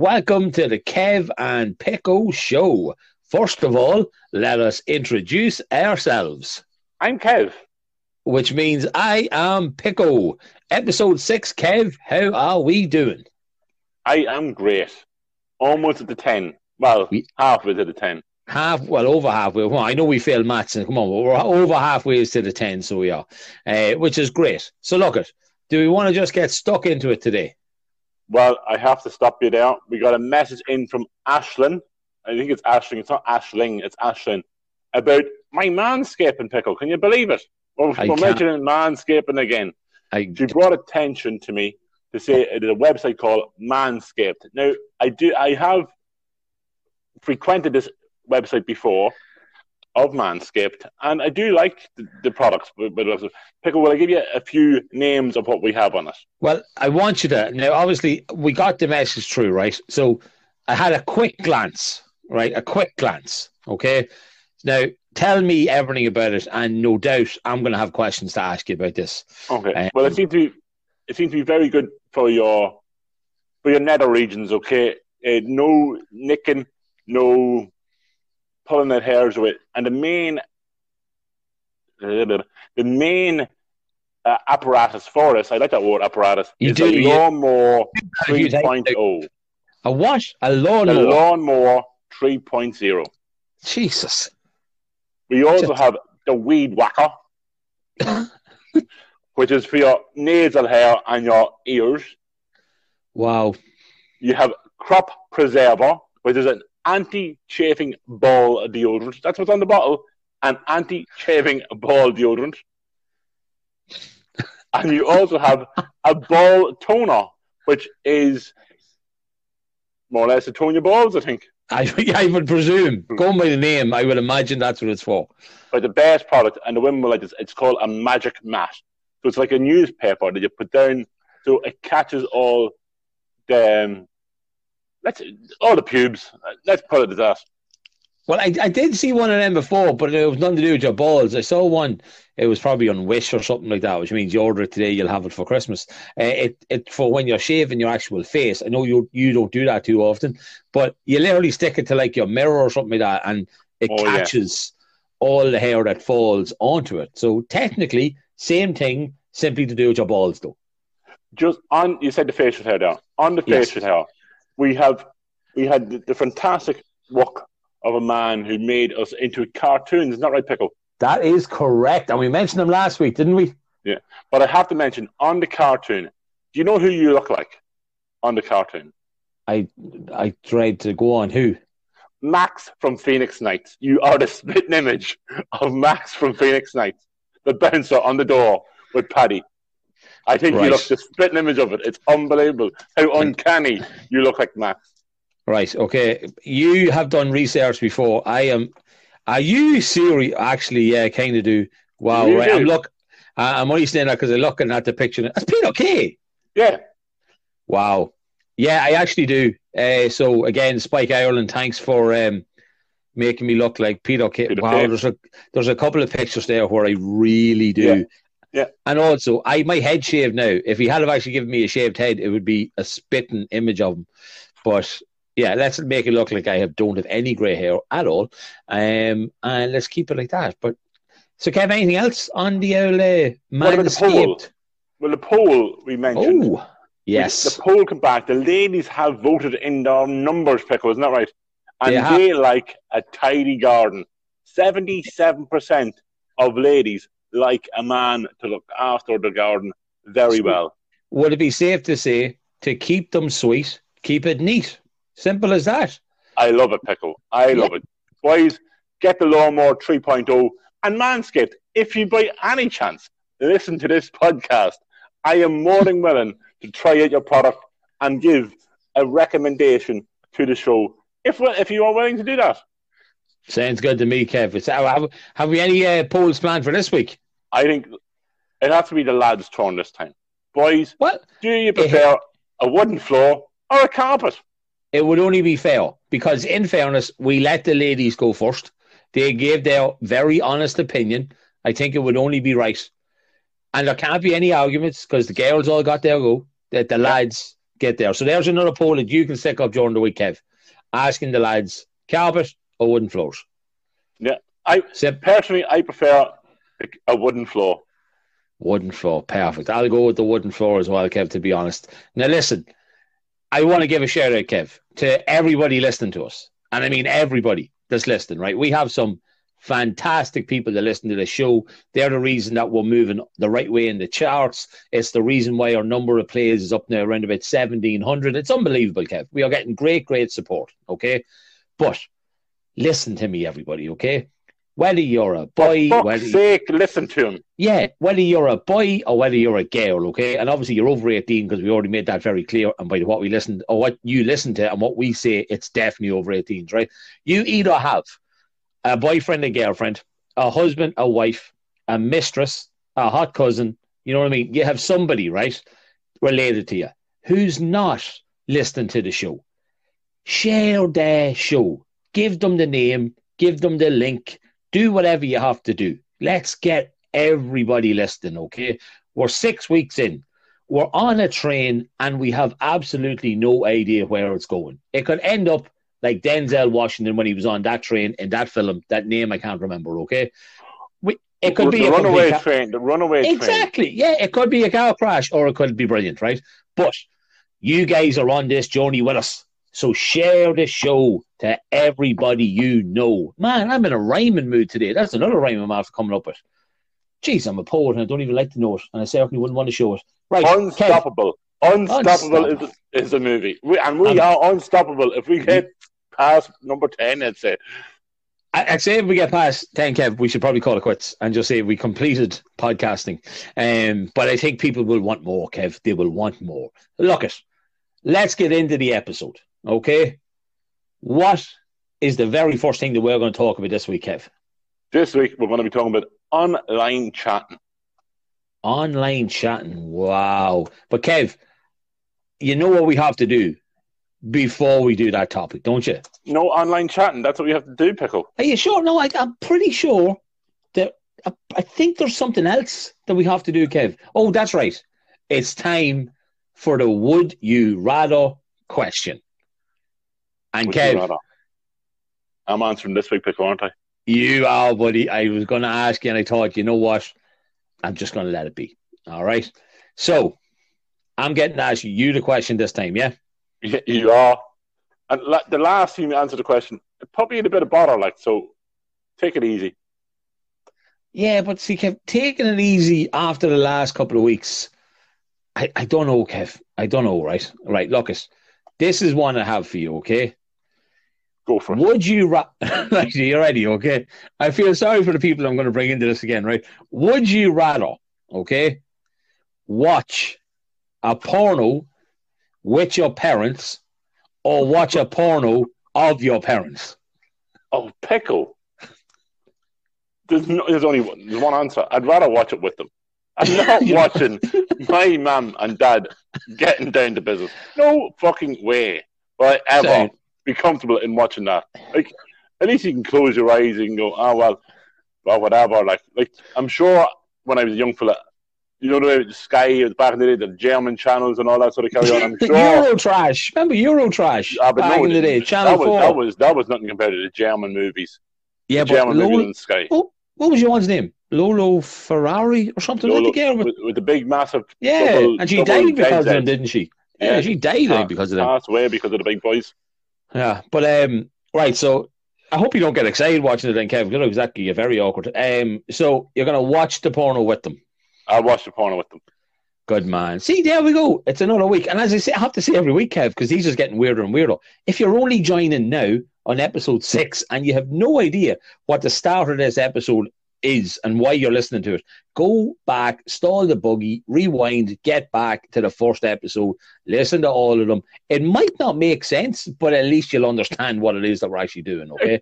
welcome to the Kev and Pico show. First of all, let us introduce ourselves. I'm Kev. Which means I am Pico. Episode six, Kev, how are we doing? I am great. Almost at the 10. Well, we, halfway to the 10. Half, well, over halfway. Well, I know we failed maths, and come on, we're over halfway to the 10, so we are, uh, which is great. So, look it. Do we want to just get stuck into it today? Well, I have to stop you there. We got a message in from Ashlyn. I think it's Ashling. It's not Ashling. It's Ashlyn about my manscaping pickle. Can you believe it? We're, we're mentioning manscaping again. I, she brought attention to me to say it is a website called Manscaped. Now, I do. I have frequented this website before, of Manscaped, and I do like the, the products. But, but Pickle, will I give you a few names of what we have on it? Well, I want you to now. Obviously, we got the message through, right? So I had a quick glance, right? A quick glance. Okay. Now tell me everything about it, and no doubt I'm going to have questions to ask you about this. Okay. Um, well, it seems to be it seems to be very good for your for your nether regions. Okay. Uh, no nicking, no pulling their hairs away. And the main, the main uh, apparatus for this, I like that word apparatus, you is do, a lawnmower 3.0. A what? A lawnmower? A lawnmower 3.0. Jesus. We also Just... have the weed whacker, which is for your nasal hair and your ears. Wow. You have crop preserver, which is an anti-chafing ball deodorant. That's what's on the bottle. An anti-chafing ball deodorant. and you also have a ball toner, which is more or less to tone your balls, I think. I, I would presume, going by the name, I would imagine that's what it's for. But the best product, and the women will like this, it's called a magic mat. So it's like a newspaper that you put down, so it catches all the um, let's all the pubes. Let's put it as that. Well, I, I did see one of them before, but it was nothing to do with your balls. I saw one. It was probably on Wish or something like that, which means you order it today, you'll have it for Christmas. Uh, it it for when you're shaving your actual face. I know you you don't do that too often, but you literally stick it to like your mirror or something like that, and it oh, catches yeah. all the hair that falls onto it. So technically, same thing, simply to do with your balls, though. Just on, you said the facial hair there. On the facial yes. hair, we have we had the, the, fantastic work of a man who made us into cartoons. Isn't that right, Pickle? That is correct. And we mentioned him last week, didn't we? Yeah. But I have to mention on the cartoon, do you know who you look like on the cartoon? I I tried to go on who? Max from Phoenix Nights. You are the spitting image of Max from Phoenix Nights, the bouncer on the door with Paddy. I think right. you look the split image of it. It's unbelievable how uncanny you look like Max. Right. Okay. You have done research before. I am. Are you serious? Actually, yeah, kind of do. Wow. You right. Do. I'm look. I'm only saying that because I'm looking at the picture. That's been okay. Yeah. Wow. Yeah, I actually do. Uh, so again, Spike Ireland, thanks for um, making me look like Peter Kay. Wow, there's a there's a couple of pictures there where I really do. Yeah. Yeah. And also, I my head shaved now. If he had have actually given me a shaved head, it would be a spitting image of him. But yeah, let's make it look like I have don't have any grey hair at all. Um, and let's keep it like that. But so, Kev, anything else on the old uh, the poll? Well, the poll we mentioned. Oh, yes. The poll come back. The ladies have voted in their numbers, Pickle, isn't that right? And they, they like a tidy garden. 77% of ladies like a man to look after the garden very well. Would it be safe to say to keep them sweet, keep it neat? Simple as that. I love it, Pickle. I love yeah. it. Boys, get the lawnmower 3.0 and Manscaped. If you by any chance listen to this podcast, I am more than willing to try out your product and give a recommendation to the show if if you are willing to do that. Sounds good to me, Kev. Have, have we any uh, polls planned for this week? I think it has to be the lads' turn this time. Boys, what do you prefer, a wooden floor or a carpet? It would only be fair because, in fairness, we let the ladies go first. They gave their very honest opinion. I think it would only be right. And there can't be any arguments because the girls all got their go. That the lads get there. So there's another poll that you can stick up during the week, Kev, asking the lads carpet or wooden floors. Yeah, I So, personally I prefer a, a wooden floor. wooden floor, perfect. I'll go with the wooden floor as well, Kev. To be honest. Now listen, I want to give a shout out, Kev, to everybody listening to us, and I mean everybody that's listening. Right, we have some fantastic people that listen to the show. They're the reason that we're moving the right way in the charts. It's the reason why our number of plays is up now around about 1700. It's unbelievable, Kev. We are getting great, great support. Okay. But listen to me, everybody. Okay. Whether you're a boy, For whether sake, listen to him. yeah, whether you're a boy or whether you're a girl, okay? And obviously you're over 18 because we already made that very clear. And by what we listened or what you listen to and what we say, it's definitely over 18s, right? You either have a boyfriend, a girlfriend, a husband, a wife, a mistress, a hot cousin, you know what I mean? You have somebody, right, related to you who's not listening to the show. Share their show. Give them the name, give them the link, do whatever you have to do. Let's get everybody listening, okay? We're six weeks in. We're on a train and we have absolutely no idea where it's going. It could end up like Denzel Washington when he was on that train in that film. That name I can't remember, okay? We, it could the be a runaway train. The runaway train. Exactly. Yeah, it could be a car crash or it could be brilliant, right? But you guys are on this journey with us. So share the show to everybody you know. Man, I'm in a rhyming mood today. That's another rhyme I'm after coming up with. Jeez, I'm a poet and I don't even like to know it. And I certainly wouldn't want to show it. Right. Unstoppable. Unstoppable is, is the movie. We, and we Um, are unstoppable. If we get past number 10, I'd say. I- I'd say if we get past 10, Kev, we should probably call it quits and just say we completed podcasting. Um, but I think people will want more, Kev. They will want more. Look it. Let's get into the episode, okay? What is the very first thing that we're going to talk about this week, Kev? This week, we're going to be talking about online chatting. Online chatting. Wow. But Kev, you know what we have to do before we do that topic, don't you? No online chatting. That's what we have to do, Pickle. Are you sure? No, I, I'm pretty sure that I, I think there's something else that we have to do, Kev. Oh, that's right. It's time for the would you rather question. And Kev. I'm answering this week, Pickle, aren't I? you are, buddy. I was going to ask you, and I thought, you know what? I'm just going to let it be. All right. So I'm getting to ask you the question this time, yeah? Y- You are. And la- the last time you answered the question, me in a bit of bother, like, so take it easy. Yeah, but see, Kev, taking it easy after the last couple of weeks, I, I don't know, Kev. I don't know, right? Right, it. This is one I have for you, okay? Go for it. Would you, ra- like, you're ready, okay? I feel sorry for the people I'm going to bring into this again, right? Would you rather, okay, watch a porno with your parents or watch a porno of your parents? Oh, Pickle. There's, no, there's only one, there's one answer. I'd rather watch it with them. I'm not watching my mum and dad getting down to business. No fucking way will I ever Same. Be comfortable in watching that. Like, at least you can close your eyes and go, oh, well, well, whatever. Like, like I'm sure when I was a young fella, you know, the Sky back in the day, the German channels and all that sort of carry on. I'm sure. Euro trash. Remember Euro trash Ah, back no, in the day? that Channel was, 4. That was, that was nothing compared to the German movies. yeah, the but German movies on Sky. what was your one's name? Lolo Ferrari or something like Lolo- the girl with with, with the big, massive. Yeah, double- and she died because of them, didn't she? Yeah, Yeah. she died Ah, because of them. Passed away because of the big boys. Yeah, but um, right. So I hope you don't get excited watching it, then, Kevin. Because exactly, you're very awkward. Um, so you're gonna watch the porno with them. I watched the porno with them. Good man. See, there we go. It's another week, and as I say, I have to say every week, Kev, because these are getting weirder and weirder. If you're only joining now on episode six and you have no idea what the start of this episode is and why you're listening to it, go back, stall the buggy, rewind, get back to the first episode, listen to all of them. It might not make sense, but at least you'll understand what it is that we're actually doing. Okay.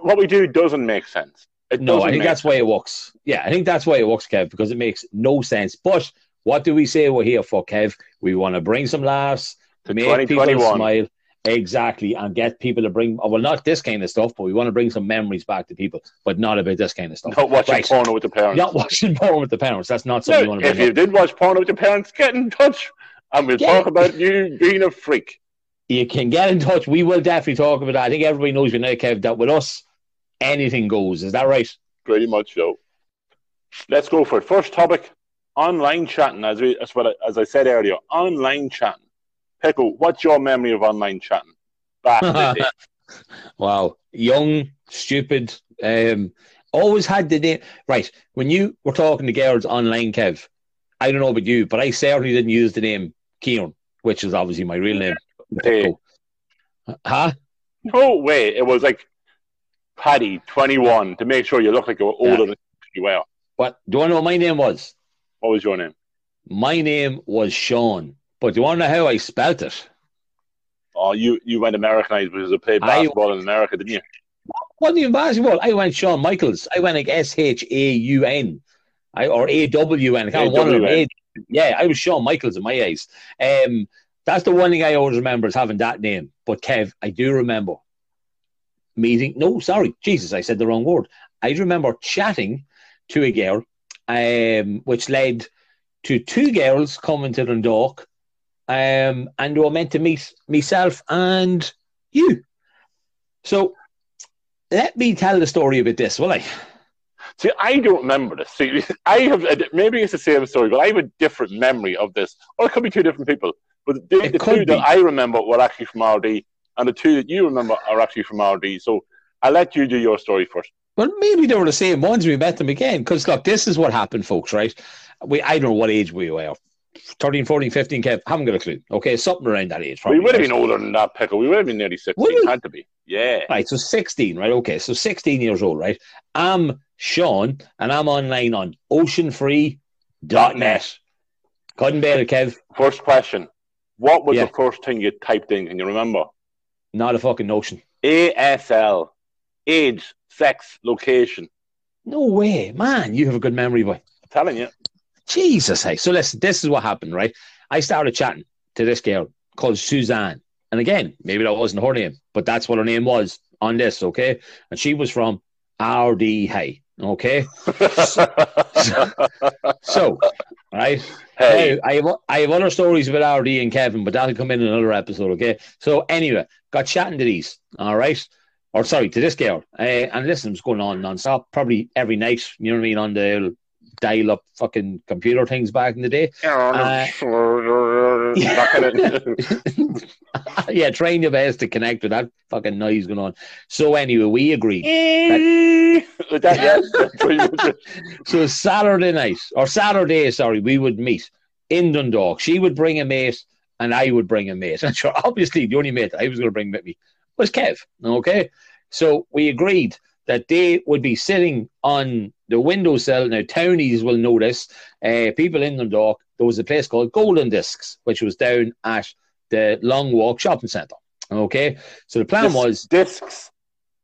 What we do doesn't make sense. It No, I think that's why it works. Yeah, I think that's why it works, Kev, because it makes no sense. But what do we say we're here for, Kev? We want to bring some laughs, To make people smile. Exactly, and get people to bring, well, not this kind of stuff, but we want to bring some memories back to people, but not about this kind of stuff. Not watching Right. porno with the parents. Not watching porn with the parents. That's not something you No, want to if bring you up. did watch porno with your parents, get in touch and we'll Yeah. talk about you being a freak. You can get in touch. We will definitely talk about that. I think everybody knows you know, Kev, that with us, anything goes. Is that right? Pretty much so. Let's go for it. First topic: online chatting. As we, as, what I, as I said earlier, online chatting. Pickle, what's your memory of online chatting? Back in the day. Wow. Young, stupid, um, always had the name. Right. When you were talking to girls online, Kev, I don't know about you, but I certainly didn't use the name Kieran, which is obviously my real name. Hey, Huh? no way. It was like Paddy, 21, to make sure you look like you were older than you were. But do you want to know what my name was? What was your name? My name was Sean. But you want to know how I spelt it? Oh, you, you went Americanized because you played I- basketball in America, didn't you? wasn't even basketball. I went Shawn Michaels. I went like S H A U N, I or A W N. I can't remember one of them. A-W-N. A- Yeah, I was Shawn Michaels in my eyes. Um, that's the one thing I always remember is having that name. But Kev, I do remember meeting. No, sorry, Jesus, I said the wrong word. I remember chatting to a girl, um, which led to two girls coming to Dundalk, um, and we were meant to meet myself and you. So let me tell the story about this, will I? See, I don't remember this. See, I have maybe it's the same story, but I have a different memory of this, or it could be two different people. But the, the two be. that I remember were actually from Ardee, and the two that you remember are actually from Ardee. So I'll let you do your story first. Well, maybe they were the same ones. We met them again. Because, look, this is what happened, folks, right? We, I don't know what age we were. 13, 14, 15, Kev. Haven't got a clue. Okay, something around that age. Probably, we would have been older than that, Pickle. We would have been nearly 16. we? Had to be. Yeah. Right, so 16, right? Okay, so 16 years old, right? I'm Sean, and I'm online on oceanfree.net. Couldn't bear it, Kev. First question. What was Yeah. the first thing you typed in? Can you remember? Not a fucking notion. ASL. Age, sex, location. No way. Man, you have a good memory, boy. I'm telling you. Jesus, hey. So listen, this is what happened, right? I started chatting to this girl called Suzanne. And again, maybe that wasn't her name, but that's what her name was on this, okay? And she was from Ardee Hay, okay? So, right? hey, Now, I have I have other stories about Ardee and Kevin, but that'll come in another episode, okay? So anyway, got chatting to these, all right? Or sorry, to this girl. Uh, and listen, it was going on non-stop, probably every night, you know what I mean, on the dial-up fucking computer things back in the day. Uh, that kind of- yeah, trying your best to connect with that fucking noise going on. So anyway, we agreed. That, eh. yeah, pretty much it. So Saturday night, or Saturday, sorry, we would meet in Dundalk. She would bring a mate, and I would bring a mate. And sure, obviously, the only mate I was going to bring with me was Kev. Okay, so we agreed that they would be sitting on the windowsill. Now, townies will notice. Uh, people in Dundalk, there was a place called Golden Discs, which was down at the Long Walk Shopping Centre. Okay, so the plan was discs,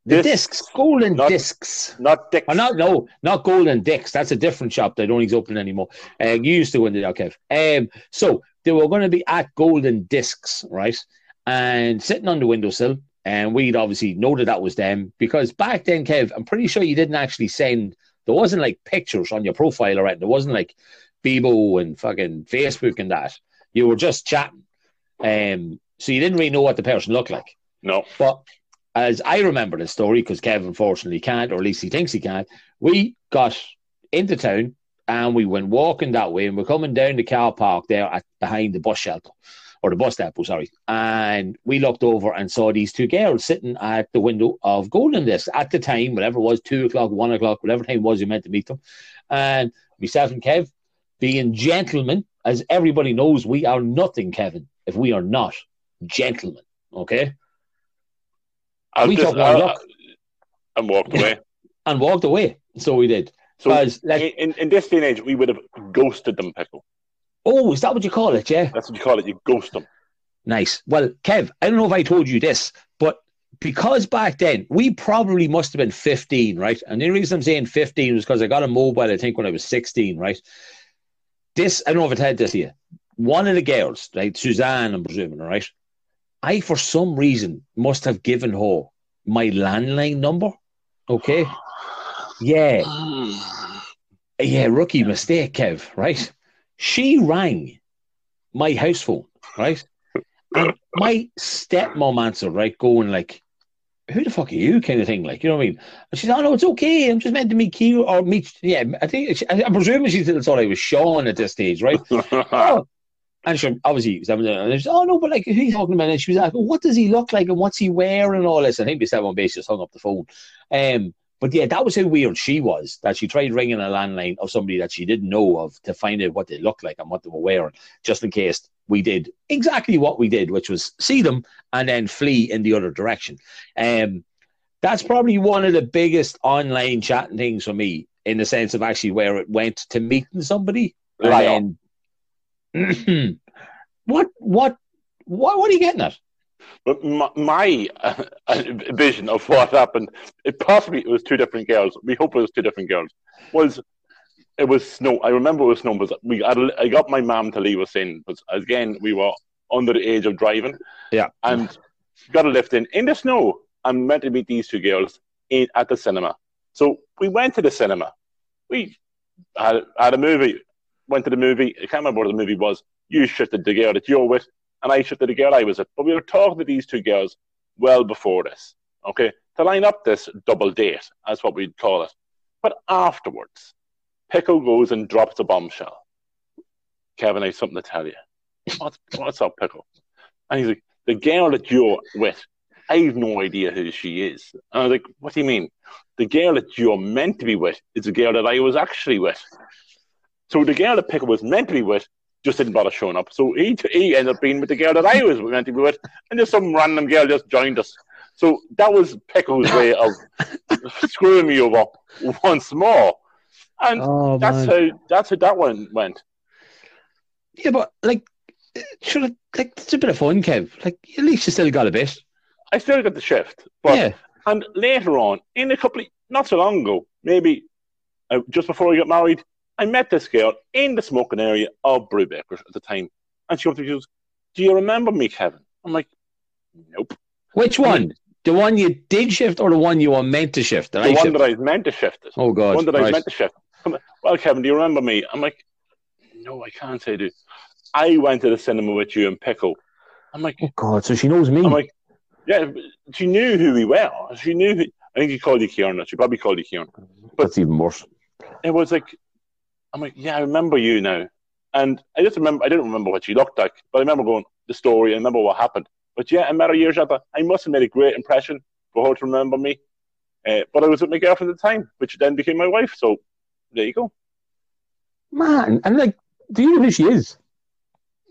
the discs, discs, Golden not- Discs. not dicks. Oh, not no, not Golden Dicks. That's a different shop. They don't use open anymore. Uh, you used to go into that, Kev. Um, so they were going to be at Golden Discs, right? And sitting on the windowsill, and we'd obviously know that that was them because back then, Kev, I'm pretty sure you didn't actually send. There wasn't like pictures on your profile or anything. There wasn't like Bebo and fucking Facebook and that. You were just chatting. Um, so you didn't really know what the person looked like. no. But as I remember the story, because Kev unfortunately can't, or at least he thinks he can't, we got into town and we went walking that way, and we're coming down the car park there at behind the bus shelter or the bus depot, oh, sorry. And we looked over and saw these two girls sitting at the window of Golden Disc at the time, whatever it was, two o'clock, one o'clock, whatever time it was you meant to meet them. And myself and Kev, being gentlemen, as everybody knows, we are nothing, Kevin, if we are not gentlemen. Okay? I'll We just, took I'll- look. and walked away. and walked away. So we did. So let- in, in this day and age, we would have ghosted them, Pickle. Oh, is that what you call it? Yeah. That's what you call it. You ghost them. Nice. Well, Kev, I don't know if I told you this, but because back then we probably must have been 15, right? And the reason I'm saying 15 was because I got a mobile, I think, when I was 16, right? This, I don't know if I told this to you. One of the girls, right? Suzanne, I'm presuming, right? I, for some reason, must have given her my landline number. Okay. Yeah. Hmm. Yeah, rookie mistake, Kev, right? She rang my house phone, right? And my stepmom answered, right, going like, who the fuck are you kind of thing, like, you know what I mean? And she's, oh, no, it's okay. I'm just meant to meet Key or meet, yeah, I think, she, I'm presuming she thought I was Sean at this stage, right? oh. And she obviously, was having, and she oh, no, but like, who are you talking about? And she was like, well, what does he look like and what's he wearing and all this? I think the stepmom basically just hung up the phone. Um, but yeah, that was how weird she was that she tried ringing a landline of somebody that she didn't know of to find out what they looked like and what they were wearing, just in case we did exactly what we did, which was see them and then flee in the other direction. Um, that's probably one of the biggest online chatting things for me in the sense of actually where it went to meeting somebody. Right. Then, what, what, what, what are you getting at? But my, my uh, vision of what happened, it possibly it was two different girls. We hope it was two different girls. Was it was snow? I remember it was snow. But we I, I got my mom to leave us in. But again, we were under the age of driving. Yeah, and got a lift in in the snow. I'm meant to meet these two girls in at the cinema. So we went to the cinema. We had, had a movie. Went to the movie. I can't remember what the movie was. You shifted the girl that you're with and I shifted the girl I was with. But we were talking to these two girls well before this, okay, to line up this double date, as what we'd call it. But afterwards, Pickle goes and drops a bombshell. Kevin, I have something to tell you. What's, what's up, Pickle? And he's like, the girl that you're with, I have no idea who she is. And I was like, what do you mean? The girl that you're meant to be with is the girl that I was actually with. So the girl that Pickle was meant to be with just didn't bother showing up. So he he ended up being with the girl that I was meant to be with, and just some random girl just joined us. So that was Pickle's way of screwing me over once more, and oh, that's how that's how that one went. Yeah, but like, should have, like it's a bit of fun, Kev. Like at least you still got a bit. I still got the shift, but yeah. and later on, in a couple, of, not so long ago, maybe uh, just before I got married, I met this girl in the smoking area of Brubaker at the time. And she goes, Do you remember me, Kevin? I'm like, Nope. Which one? The one you did shift or the one you were meant to shift? the I one shift? that I was meant to shift. It. Oh, God. The one that right. I was meant to shift. Well, Kevin, do you remember me? I'm like, No, I can't say, dude. I went to the cinema with you and Pickle. I'm like, Oh, God, so she knows me. I'm like, Yeah, she knew who we were. She knew who. I think she called you Kieran. She probably called you Kieran. But That's even worse. It was like I'm like, yeah, I remember you now. And I just remember, I didn't remember what she looked like, but I remember going, the story, I remember what happened. But yeah, a matter of years after. I must have made a great impression for her to remember me. Uh, but I was with my girlfriend at the time, which then became my wife. So there you go. Man, and like, do you know who she is?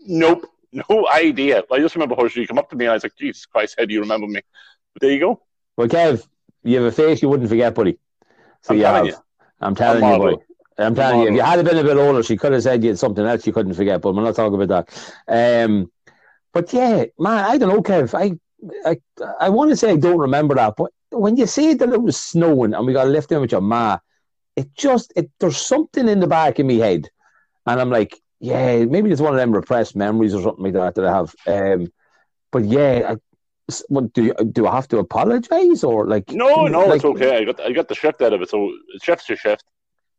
Nope, no idea. I just remember her. She came up to me and I was like, Jesus Christ, how do you remember me? But there you go. Well, Kev, you have a face you wouldn't forget, buddy. So I'm telling have. you. I'm telling I'm you, buddy. I'm telling you, if you had been a bit older, she could have said you had something else you couldn't forget. But we're not talking about that. Um, but yeah, man, I don't know, Kev. I I I want to say I don't remember that, but when you say that it was snowing and we got left in with your ma, it just it there's something in the back of me head, and I'm like, yeah, maybe it's one of them repressed memories or something like that that I have. Um, but yeah, I, what, do you, do I have to apologize or like? No, no, like, it's okay. I got I got the shift out of it, so shift's your shift.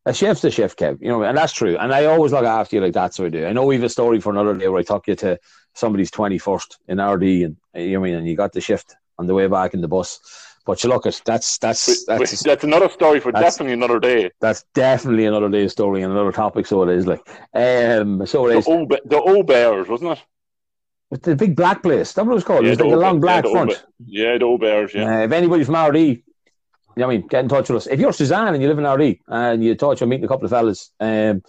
A shift's a shift, Kev. You know, and that's true. And I always look after you like that, so I do. I know we have a story for another day where I took you to somebody's twenty first in Ardee, and you know, I mean, and you got the shift on the way back in the bus. But you look at that's that's that's that's another story for definitely another day. That's definitely another day story and another topic. So it is like, um, so it the is. The old bears, wasn't it? With the big black place. That's what it was called. Yeah, it was like a long black yeah, front. yeah, the old bears. Yeah. Uh, if anybody from Ardee you know I mean, get in touch with us. If you're Suzanne and you live in Ardee and you thought you're meeting a couple of fellas um,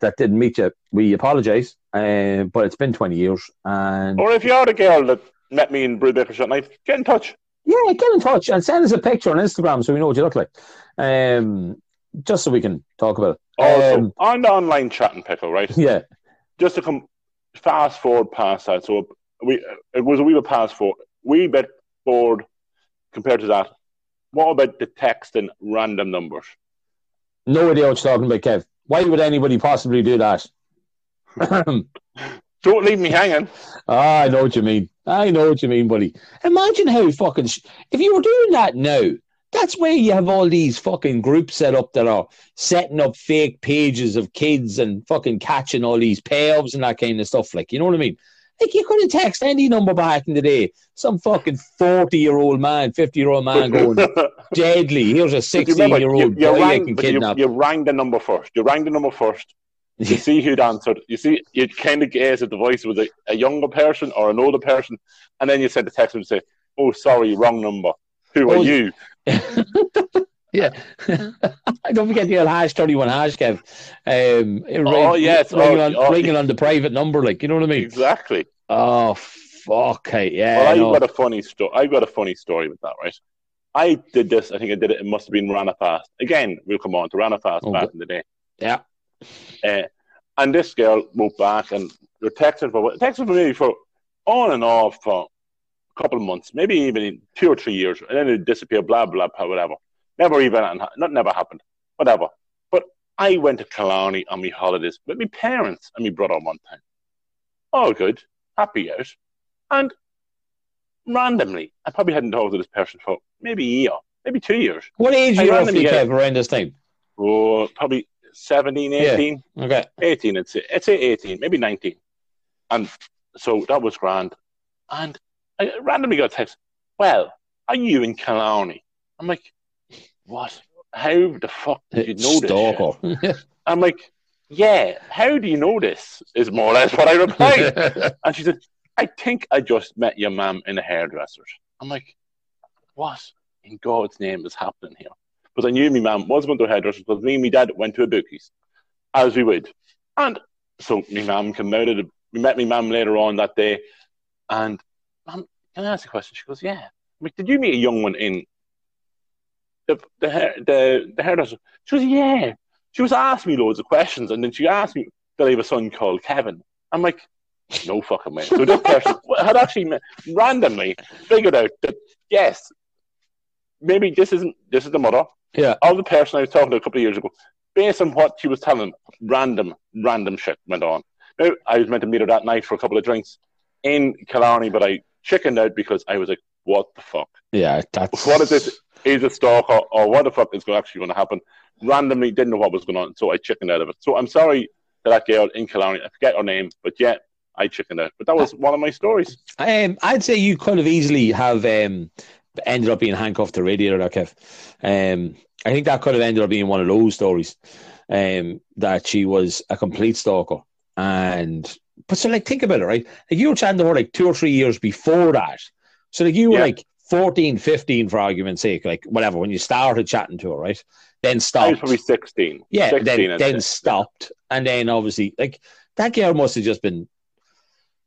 that didn't meet you, we apologise. Um, but it's been 20 years. and Or if you're the girl that met me in Brubaker that night, get in touch. Yeah, get in touch and send us a picture on Instagram so we know what you look like. Um, just so we can talk about it. Also, um, on the online chatting pickle, right? Yeah. Just to come fast forward past that. So we it was a wee bit past forward, wee bit forward compared to that. What about the text and random numbers? No idea what you're talking about, Kev. Why would anybody possibly do that? Don't leave me hanging. Ah, I know what you mean. I know what you mean, buddy. Imagine how fucking. Sh- if you were doing that now, That's where you have all these fucking groups set up that are setting up fake pages of kids and fucking catching all these payoffs and that kind of stuff. Like, you know what I mean? Like, you could have texted any number back in the day. Some fucking 40 year old man, 50 year old man going, deadly. Here's a 16 year old boy rang, getting kidnapped. You, you rang the number first. You rang the number first. You see who'd answered. You see, you kind of guess if the voice was a, a, younger person or an older person, and then you send a text and say, "Oh, sorry, wrong number. Who are oh, you?" yeah, don't forget the old hash thirty one hash, Kev. Um, oh ring, yes, ringing, oh, on, oh, ringing on the private number, like you know what I mean? Exactly. Oh fuck, hey, yeah. Well, I've got a funny story. I've got a funny story with that, right? I did this. I think I did it. It must have been Rannafast. Again, we'll come on to Rannafast oh, back in the day. Yeah. Uh, and this girl moved back and you're texting for texting for me for on and off for a couple of months, maybe even two or three years, and then it disappeared. Blah blah blah, whatever. Never even not never happened. Whatever. But I went to Killarney on my holidays with my parents and my brother one time. Oh, good, happy out, and randomly, I probably hadn't talked to this person for maybe a year, maybe two years. What age are you roughly, Kev, around this time? Oh, probably 17, 18. Yeah. Okay. 18, it's it's 18, maybe 19. And so that was grand. And I randomly got a text, well, are you in Killarney? I'm like, what? How the fuck did you know Stalker. this? I'm like, yeah, how do you know this? Is more or less what I replied. and she said, I think I just met your mum in a hairdresser's. I'm like, what in God's name is happening here? because I knew my mum was going to a hairdresser because me and my dad went to a bookies, as we would. And so my mum came out of the, we met my mum later on that day, and mum, can I ask a question? She goes, yeah. I'm like, did you meet a young one in the the the, the hairdresser? She was yeah. She was asking me loads of questions, and then she asked me that I have a son called Kevin. I'm like, no fucking way. So this person had actually met, randomly figured out that yes, maybe this isn't this is the mother, yeah. Of the person I was talking to a couple of years ago, based on what she was telling, random, random shit went on. Now, I was meant to meet her that night for a couple of drinks in Killarney, but I chickened out because I was like, what the fuck? Yeah, that's. What is this? Is a stalker or what the fuck is actually going to happen? Randomly didn't know what was going on, so I chickened out of it. So I'm sorry to that girl in Killarney. I forget her name, but yeah, I chickened out. But that was one of my stories. Um, I'd say you could have easily have um, ended up being handcuffed to radiator that Kev. Um, I think that could have ended up being one of those stories. Um, that she was a complete stalker. And but so like think about it, right? Like you were chatting to her like two or three years before that. So like you were yeah. like 14, 15 for argument's sake, like whatever, when you started chatting to her, right? Then stopped. I was probably 16. Yeah, 16 then, then stopped. And then obviously like that girl must have just been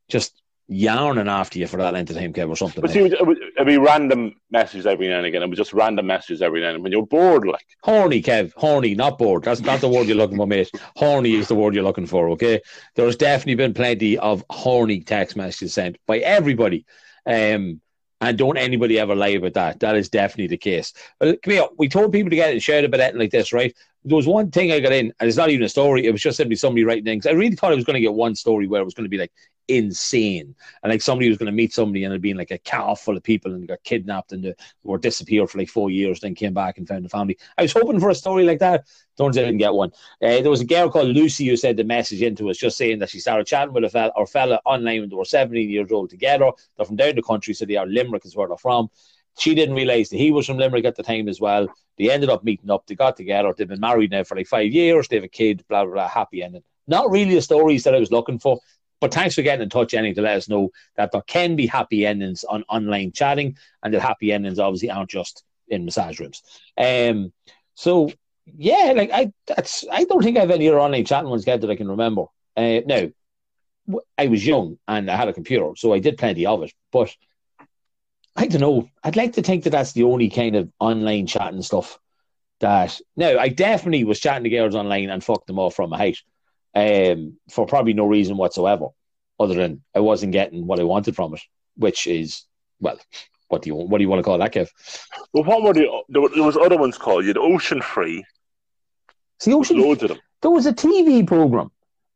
just yarning after you for that length of time, Kev, or something. But see, it would, it'd be random messages every now and again. It was just random messages every now and then when you're bored, like. Horny, Kev. Horny, not bored. That's not the word you're looking for, mate. Horny is the word you're looking for, okay? There's definitely been plenty of horny text messages sent by everybody. Um, and don't anybody ever lie about that. That is definitely the case. Well, come here. We told people to get and share about it like this, right? There was one thing I got in, and it's not even a story. It was just simply somebody writing things. I really thought I was going to get one story where it was going to be like insane. And like somebody was going to meet somebody and it being like a car full of people and got kidnapped and they were disappeared for like four years, then came back and found the family. I was hoping for a story like that. Don't I didn't get one. Uh, there was a girl called Lucy who said the message into us just saying that she started chatting with a fella, or fella online when they were 17 years old together. They're from down the country, so they are Limerick is where they're from. She didn't realize that he was from Limerick at the time as well. They ended up meeting up. They got together. They've been married now for like five years. They have a kid. Blah blah blah. Happy ending. Not really the stories that I was looking for. But thanks for getting in touch, Annie, to let us know that there can be happy endings on online chatting, and that happy endings obviously aren't just in massage rooms. Um, so yeah, like I that's I don't think I have any other online chatting ones yet that I can remember. Uh, now, I was young and I had a computer, so I did plenty of it. But I don't know. I'd like to think that that's the only kind of online chatting stuff that. No, I definitely was chatting to girls online and fucked them off from a height um, for probably no reason whatsoever, other than I wasn't getting what I wanted from it, which is well, what do you what do you want to call that, Kev? Well, what were the there was other ones called? You had Ocean Free. See, Ocean loads of them. There was a TV program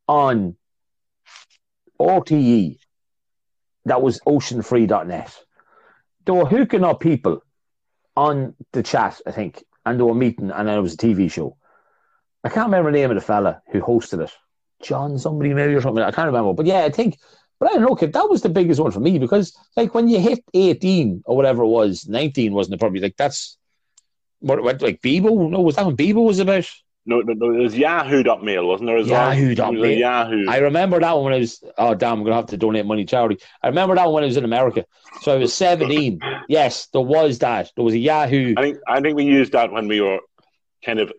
on RTE that was oceanfree.net. They were hooking up people on the chat, I think, and they were meeting, and then it was a TV show. I can't remember the name of the fella who hosted it. John somebody maybe or something. I can't remember. But yeah, I think but I don't know, kid, that was the biggest one for me because like when you hit 18 or whatever it was, 19 wasn't it probably like that's what, what like Bebo? No, was that when Bebo was about? No, no, no, it was Yahoo.mail, wasn't there? As Yahoo.mail. Well? Yahoo. I remember that one when I was, oh, damn, I'm going to have to donate money to charity. I remember that one when I was in America. So I was 17. yes, there was that. There was a Yahoo. I think, I think we used that when we were kind of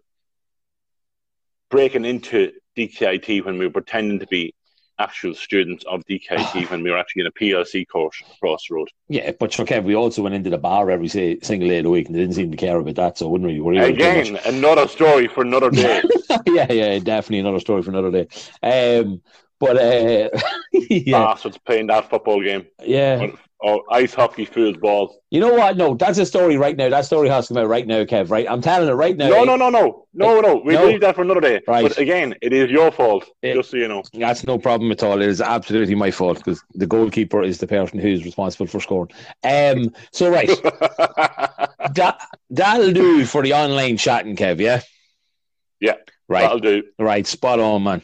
breaking into DKIT when we were pretending to be actual students of DKIT when we were actually in a PLC course across the road. Yeah, but for Kev, we also went into the bar every say, single day of the week and they didn't seem to care about that, so wouldn't we? Worry Again, another story for another day. yeah, yeah, definitely another story for another day. Um, but uh, yeah, bastards playing that football game. Yeah, or ice hockey foosball. You know what? No, that's a story right now. That story has to come out right now, Kev. Right? I'm telling it right now. No, no, no, no, no, no. We no. leave that for another day. Right. But again, it is your fault. It, just so you know. That's no problem at all. It is absolutely my fault because the goalkeeper is the person who's responsible for scoring. Um. So right, that that'll do for the online chatting, Kev. Yeah. Yeah. Right. That'll do. Right. Spot on, man.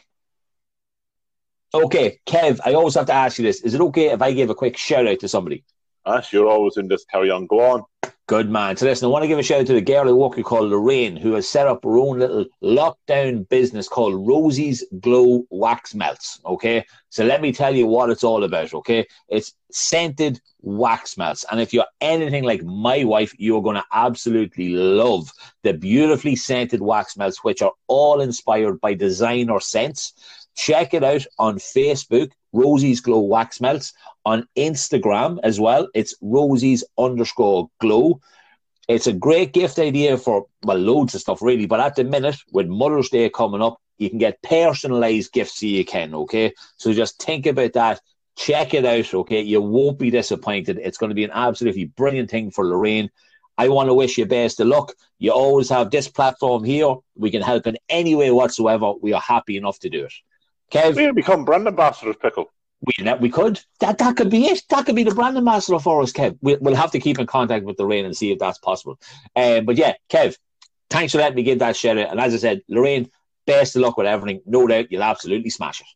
Okay, Kev, I always have to ask you this. Is it okay if I give a quick shout out to somebody? Ah, yes, you're always in this. Carry on. Go on. Good man. So listen, I want to give a shout out to the girl I work with called Lorraine, who has set up her own little lockdown business called Rosie's Glow Wax Melts. Okay. So let me tell you what it's all about. Okay. It's scented wax melts. And if you're anything like my wife, you're going to absolutely love the beautifully scented wax melts, which are all inspired by designer scents. Check it out on Facebook, Rosie's Glow Wax Melts. On Instagram as well, it's Rosie's underscore glow. It's a great gift idea for, well, loads of stuff, really. But at the minute, with Mother's Day coming up, you can get personalized gifts so you can, okay? So just think about that. Check it out, okay? You won't be disappointed. It's going to be an absolutely brilliant thing for Lorraine. I want to wish you best of luck. You always have this platform here. We can help in any way whatsoever. We are happy enough to do it. Kev, we become brand ambassadors, Pickle. We, we could. That that could be it. That could be the brand ambassador for us, Kev. We'll, we'll have to keep in contact with Lorraine and see if that's possible. Um, but yeah, Kev, thanks for letting me give that shout out. And as I said, Lorraine, best of luck with everything. No doubt you'll absolutely smash it.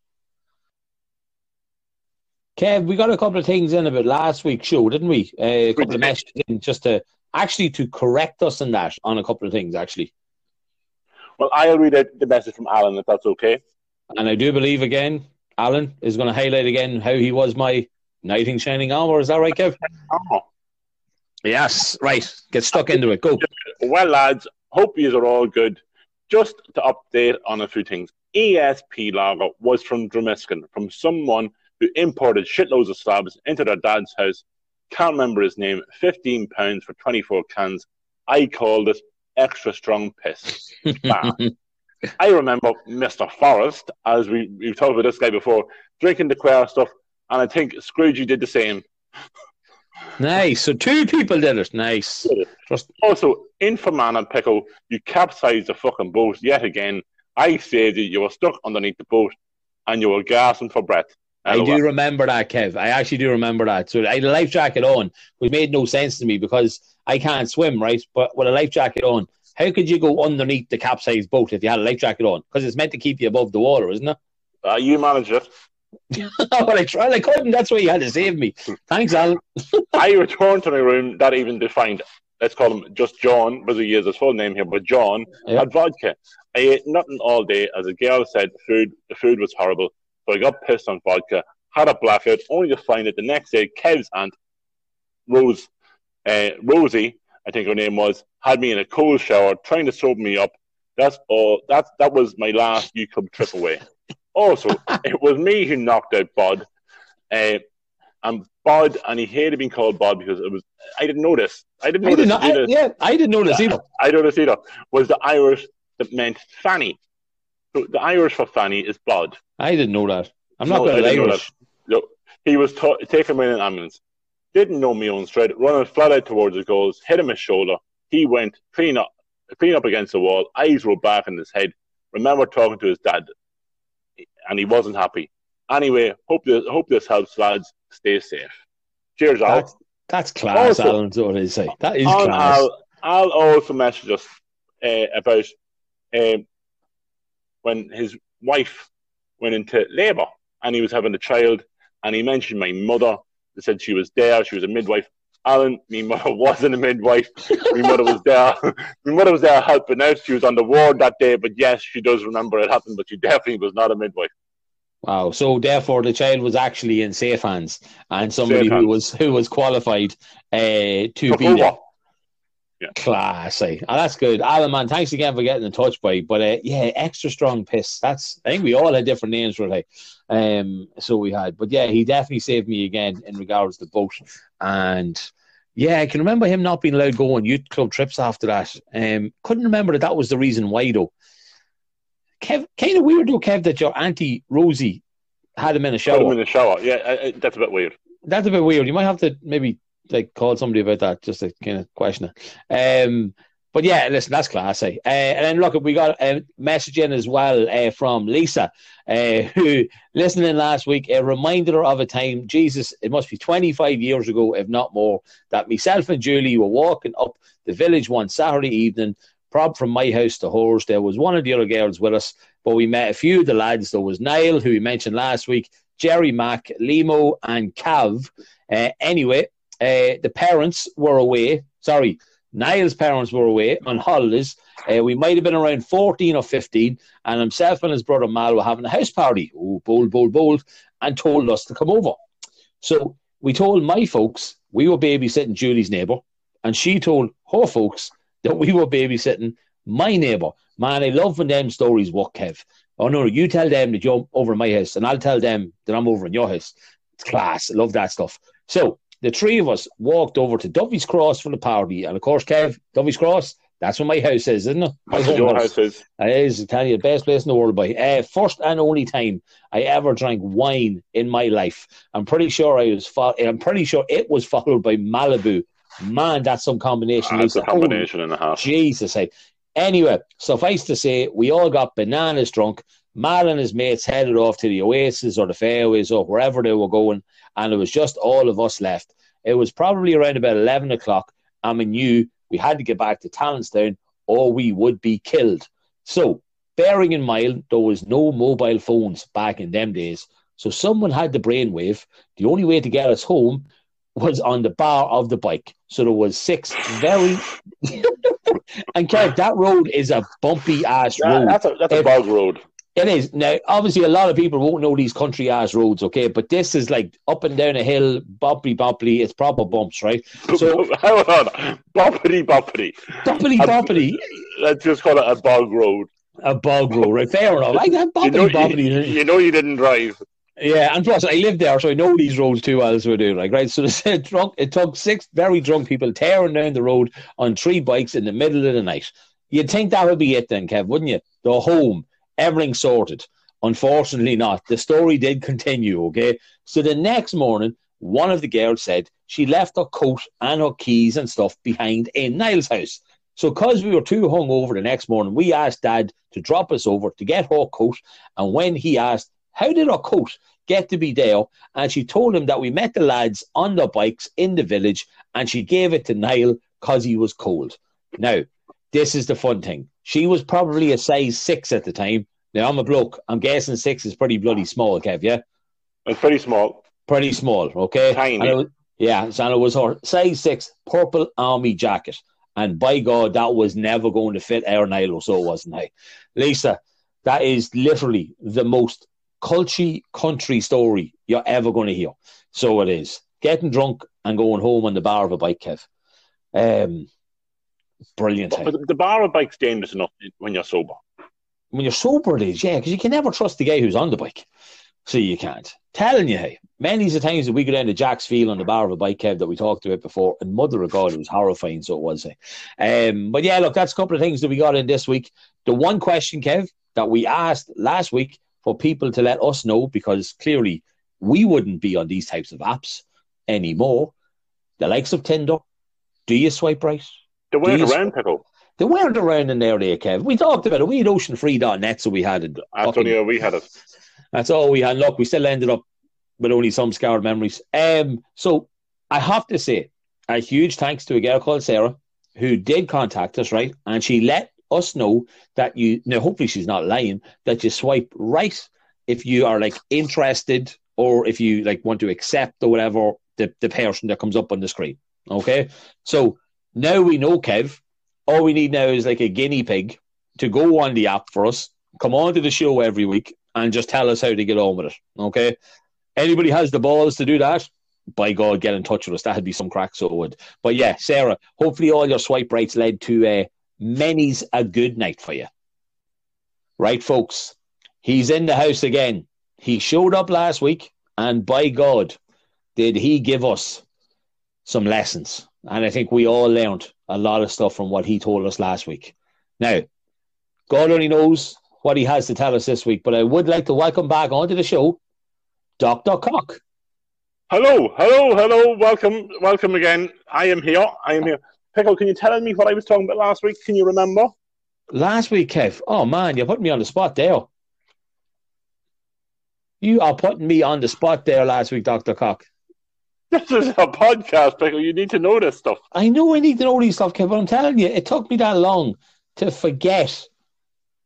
Kev, we got a couple of things in about last week's show, didn't we? Uh, a couple of messages in just to actually to correct us in that on a couple of things, actually. Well, I'll read out the message from Alan if that's okay. And I do believe again, Alan is going to highlight again how he was my knight in shining armor. Is that right, Kev? Oh. Yes, right. Get stuck into it. Go. Well, lads, hope you are all good. Just to update on a few things. ESP lager was from Dromiskin, from someone who imported shitloads of slabs into their dad's house. Can't remember his name. Fifteen pounds for twenty-four cans. I call this extra strong piss. I remember Mr. Forrest, as we, we've talked about this guy before, drinking the queer stuff, and I think Scroogey did the same. Nice. So two people did it. Nice. Just... Also, in Fermanagh Pickle, you capsized the fucking boat yet again. I saved you. You were stuck underneath the boat, and you were gasping for breath. I do remember that, Kev. I actually do remember that. So I had a life jacket on, which made no sense to me because I can't swim, right? But with a life jacket on, how could you go underneath the capsized boat if you had a life jacket on? Because it's meant to keep you above the water, isn't it? Uh, you managed it. but I tried, I couldn't. That's why you had to save me. Thanks, Alan. I returned to my room that evening to find, let's call him just John, was he uses his full name here, but John yep. had vodka. I ate nothing all day. As a girl said, food the food was horrible. So I got pissed on vodka, had a blackout, only to find it the next day Kev's aunt, Rose, uh, Rosie, I think her name was, had me in a cold shower, trying to soap me up. That's all. That that was my last U Club trip away. Also, it was me who knocked out Bod. Uh, and Bod, and he hated being called Bod because it was. I didn't notice. I didn't notice. I did I, yeah, I didn't notice either. I didn't notice either. Was the Irish that meant Fanny? So the Irish for Fanny is Bod. I didn't know that. I'm not no, going to Irish. No, he was t- taken in an ambulance didn't know me own straight, running flat out towards the goals, hit him his shoulder. He went clean up, clean up against the wall. Eyes rolled back in his head. Remember talking to his dad, and he wasn't happy. Anyway, hope this hope this helps, lads. Stay safe. Cheers, Al. That's, that's class, also, Alan. What I say? That is class. Al, Al also messaged us uh, about um, when his wife went into labour and he was having a child, and he mentioned my mother. They said she was there, she was a midwife. Alan, my mother wasn't a midwife. my mother was there. my mother was there helping out. She was on the ward that day, but yes, she does remember it happened, but she definitely was not a midwife. Wow. So therefore, the child was actually in safe hands, and somebody safe who hands. was who was qualified uh, to be there. Yeah. Classy. Oh, that's good. Alan, man, thanks again for getting in touch, boy. But uh, yeah, extra strong piss. That's I think we all had different names really. Um, so we had, but yeah, he definitely saved me again in regards to the boat. And yeah, I can remember him not being allowed to go on youth club trips after that. Um, couldn't remember that that was the reason why though. Kev, kind of weird though, Kev, that your auntie Rosie had him in a shower. Had him in a shower. Yeah, that's a bit weird. That's a bit weird. You might have to maybe like call somebody about that just to kind of question it. Um, but yeah, listen, that's classy. Uh, and then look, we got a message in as well uh, from Lisa, uh, who listening last week, a reminder of a time, Jesus, it must be 25 years ago, if not more, that myself and Julie were walking up the village one Saturday evening, prob from my house to hers. There was one of the other girls with us, but we met a few of the lads. There was Niall, who we mentioned last week, Jerry Mack, Limo, and Cav. Uh, anyway, uh, the parents were away. Sorry, Niall's parents were away on holidays. Uh, we might have been around 14 or 15, and himself and his brother Mal were having a house party. Oh, bold, bold, bold, and told us to come over. So we told my folks we were babysitting Julie's neighbour, and she told her folks that we were babysitting my neighbour. Man, I love when them stories work, Kev. Oh no, you tell them that you're over in my house, and I'll tell them that I'm over in your house. It's class. I love that stuff. So the three of us walked over to Duffy's Cross for the party. And of course, Kev, Duffy's Cross, that's where my house is, isn't it? My home your house. house is. It is, I tell you, the best place in the world, boy. Uh, first and only time I ever drank wine in my life. I'm pretty sure I was. Fo- I'm pretty sure it was followed by Malibu. Man, that's some combination. That's a combination in the house. Jesus. Anyway, suffice to say, we all got bananas drunk. Mal and his mates headed off to the Oasis or the Fairways or wherever they were going and it was just all of us left. It was probably around about 11 o'clock, and we knew we had to get back to Tallanstown or we would be killed. So, bearing in mind, there was no mobile phones back in them days. So, someone had the brainwave. The only way to get us home was on the bar of the bike. So, there was six very. and Kev, that road is a bumpy ass road. That's a, that's a bog road. It is. Now, obviously, a lot of people won't know these country ass roads, okay? But this is like up and down a hill, bumpy, bumpy. It's proper bumps, right? So, hold on. Bumpity, bumpity. Bumpity, bumpity. Let's just call it a bog road. A bog road, right? Fair enough. Like that bumpity, you know, bumpity. You, you, know, you didn't drive. Yeah, and plus I live there, so I know these roads too well as we do. Like, right? So it drunk, it took six very drunk people tearing down the road on three bikes in the middle of the night. You'd think that would be it then, Kev, wouldn't you? The home everything sorted. Unfortunately, not. The story did continue, okay? So the next morning, one of the girls said she left her coat and her keys and stuff behind in Niall's house. So, because we were too hung over the next morning, we asked Dad to drop us over to get her coat. And when he asked, How did her coat get to be there? And she told him that we met the lads on their bikes in the village and she gave it to Niall because he was cold. Now, this is the fun thing. She was probably a size six at the time. Now I'm a bloke. I'm guessing six is pretty bloody small, Kev. Yeah, it's pretty small. Pretty small. Okay. Tiny. Was, yeah, so it was her size six purple army jacket, and by God, that was never going to fit our Nilo, so wasn't. Hey, Lisa, that is literally the most culty country story you're ever going to hear. So it is getting drunk and going home on the bar of a bike, Kev. Um, brilliant. But, but the bar of a bike's dangerous enough when you're sober when you're sober, it is, yeah, because you can never trust the guy who's on the bike. See, you can't. Telling you, hey, many's the times that we go down to Jack's Field on the bar of a bike, Kev, that we talked about before, and mother of God, it was horrifying, so it was. Hey. Um, but yeah, look, that's a couple of things that we got in this week. The one question, Kev, that we asked last week for people to let us know, because clearly we wouldn't be on these types of apps anymore. The likes of Tinder, do you swipe right? The way around, Pickle. They weren't around in there, there, Kev. We talked about it. We had oceanfree.net, so we had it. Antonio, we had it. That's all we had. Look, we still ended up with only some scarred memories. Um, so I have to say, a huge thanks to a girl called Sarah, who did contact us, right? And she let us know that you now hopefully she's not lying, that you swipe right if you are like interested or if you like want to accept or whatever the, the person that comes up on the screen. Okay. So now we know, Kev, all we need now is like a guinea pig to go on the app for us, come on to the show every week and just tell us how to get on with it. Okay. Anybody has the balls to do that? By God, get in touch with us. That'd be some crack, so it would. But yeah, Sarah, hopefully all your swipe rights led to uh, many's a good night for you. Right, folks? He's in the house again. He showed up last week, and by God, did he give us some lessons. And I think we all learned a lot of stuff from what he told us last week. Now, God only knows what he has to tell us this week, but I would like to welcome back onto the show Dr. Cock. Hello, hello, hello. Welcome, welcome again. I am here. I am here. Pickle, can you tell me what I was talking about last week? Can you remember? Last week, Kev. Oh man, you're putting me on the spot there. You are putting me on the spot there last week, Dr. Cock. This is a podcast, Pickle. You need to know this stuff. I know I need to know these stuff, Kev, but I'm telling you, it took me that long to forget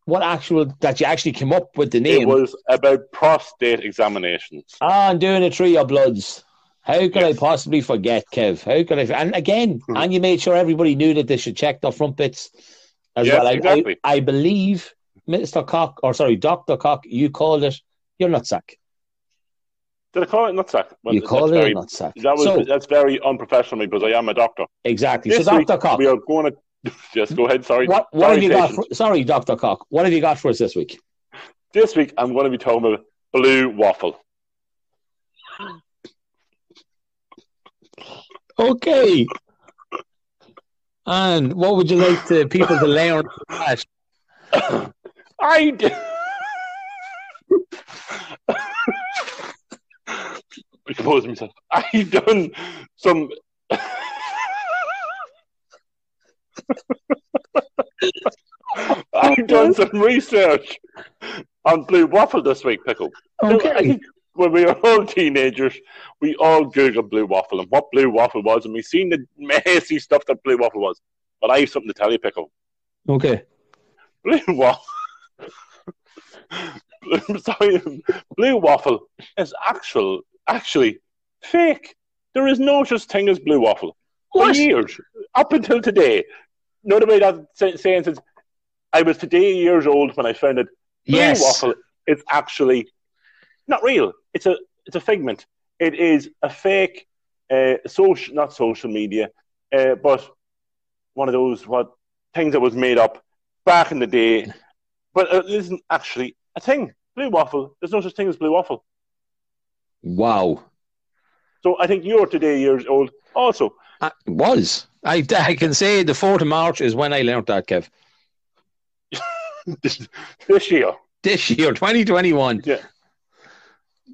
what actual that you actually came up with the name. It was about prostate examinations. Ah, and doing a tree of bloods. How could yes. I possibly forget, Kev? How could I? And again, hmm. and you made sure everybody knew that they should check their front bits as yes, well. I, exactly. I, I, believe, Mr. Cock, or sorry, Doctor Cock, you called it your nutsack. Did I call it nutsack? Well, you call it very, nutsack. That was so, that's very unprofessional because I am a doctor. Exactly. This so, Doctor Cock, we are going to just go ahead. Sorry. What, what sorry, have you got? For, sorry, Doctor Cock. What have you got for us this week? This week, I'm going to be talking about blue waffle. Okay. And what would you like to people to that? I. D- I compose myself. I've done some. I've done some research on blue waffle this week, Pickle. Okay. When we were all teenagers, we all Googled blue waffle and what blue waffle was, and we seen the messy stuff that blue waffle was. But I have something to tell you, Pickle. Okay. Blue waffle. sorry, blue waffle is actual, actually fake. There is no such thing as blue waffle. For years, up until today, nobody that saying since I was today years old when I found it. Blue yes. waffle is actually not real. It's a it's a figment. It is a fake, uh, social not social media, uh, but one of those what things that was made up back in the day. But it isn't actually a thing. Blue waffle. There's no such thing as blue waffle. Wow. So I think you're today years old also. I was. I, I can say the 4th of March is when I learned that, Kev. this, this year. This year, 2021. Yeah.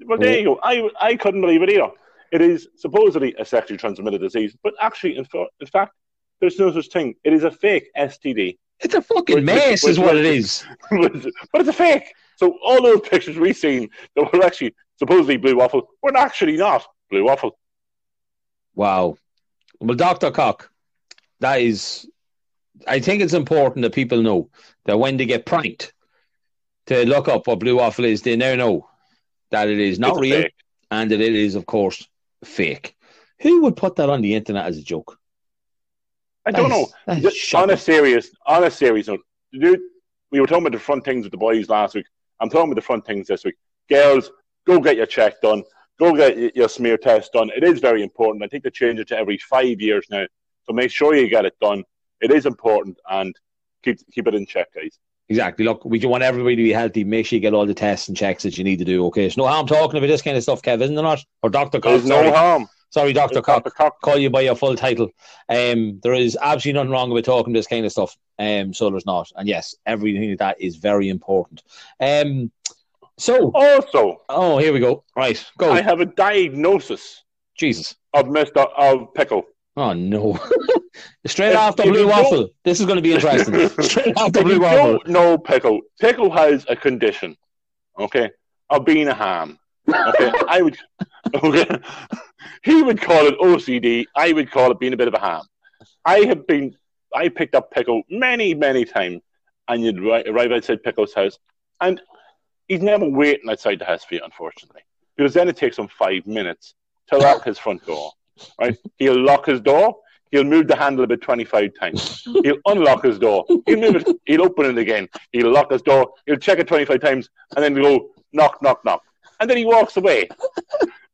Well, there you go. I, I couldn't believe it either. It is supposedly a sexually transmitted disease, but actually, in, in fact, there's no such thing. It is a fake STD. It's a fucking which, mess, which, is what it is. but it's a fake. So all those pictures we've seen that were actually supposedly blue waffle were actually not blue waffle. Wow. Well, Dr. Cock, that is, I think it's important that people know that when they get pranked to look up what blue waffle is, they now know that it is not real fake. and that it is, of course, fake. Who would put that on the internet as a joke? I don't know. On a serious, on a serious note, dude, we were talking about the front things with the boys last week. I'm talking about the front things this week. Girls, go get your check done. Go get your smear test done. It is very important. I think they change it to every five years now. So make sure you get it done. It is important and keep keep it in check, guys. Exactly. Look, we do want everybody to be healthy. Make sure you get all the tests and checks that you need to do. Okay, there's no harm talking about this kind of stuff, Kev, isn't there not? Or Doctor Cox. There's no harm. Sorry, Doctor Cock. Cock. Call you by your full title. Um, there is absolutely nothing wrong with talking this kind of stuff. Um, so there's not. And yes, everything like that is very important. Um, so also, oh, here we go. Right, go. I have a diagnosis. Jesus. Of Mister of Pickle. Oh no! Straight if, after Blue Waffle. This is going to be interesting. Straight after Blue Waffle. No, Pickle. Pickle has a condition. Okay, of being a ham. Okay, I would. Okay, he would call it OCD. I would call it being a bit of a ham. I have been I picked up Pickle many, many times, and you'd arrive outside Pickle's house, and he's never waiting outside the house for you, unfortunately, because then it takes him five minutes to lock his front door. Right? He'll lock his door. He'll move the handle about 25 times. He'll unlock his door. He'll move it. He'll open it again. He'll lock his door. He'll check it 25 times and then he'll go knock, knock, knock. And then he walks away.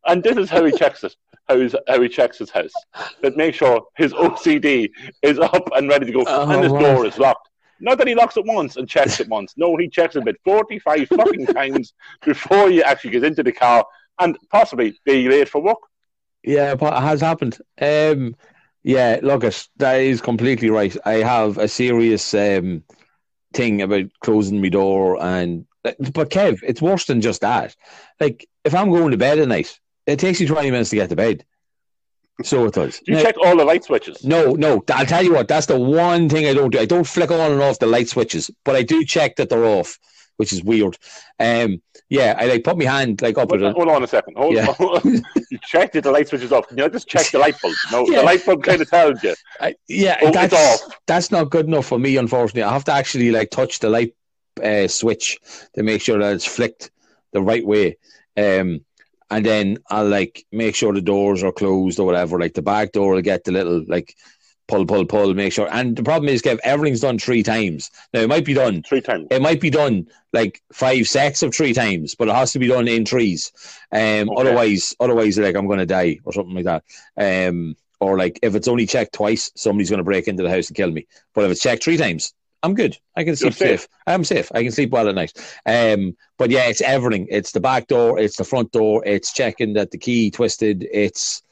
And this is how he checks it. How, how he checks his house. But make sure his OCD is up and ready to go. Oh, and his wow. door is locked. Not that he locks it once and checks it once. No, he checks it about 45 fucking times before he actually gets into the car and possibly be late for work. Yeah, but it has happened. Um, yeah, it, that is completely right. I have a serious um, thing about closing my door, and but Kev, it's worse than just that. Like, if I'm going to bed at night, it takes you 20 minutes to get to bed. So it does. Do you now, check all the light switches? No, no. I'll tell you what. That's the one thing I don't do. I don't flick on and off the light switches, but I do check that they're off, which is weird. Um, yeah, I like put my hand like up. Hold, it. hold on a second. Hold, yeah. on. you checked that the light switches off. You know, just check the light bulb. No, yeah. the light bulb kind of tells you. I, yeah, oh, that's off. that's not good enough for me. Unfortunately, I have to actually like touch the light uh, switch to make sure that it's flicked the right way. Um, and then I'll like make sure the doors are closed or whatever. Like the back door will get the little like pull, pull, pull, make sure. And the problem is, Kev, everything's done three times. Now it might be done three times. It might be done like five sets of three times, but it has to be done in threes. Um, okay. otherwise, otherwise, like I'm going to die or something like that. Um, or like if it's only checked twice, somebody's going to break into the house and kill me. But if it's checked three times, I'm good. I can sleep safe. safe. I'm safe. I can sleep well at night. Um, but yeah, it's everything. It's the back door. It's the front door. It's checking that the key twisted. It's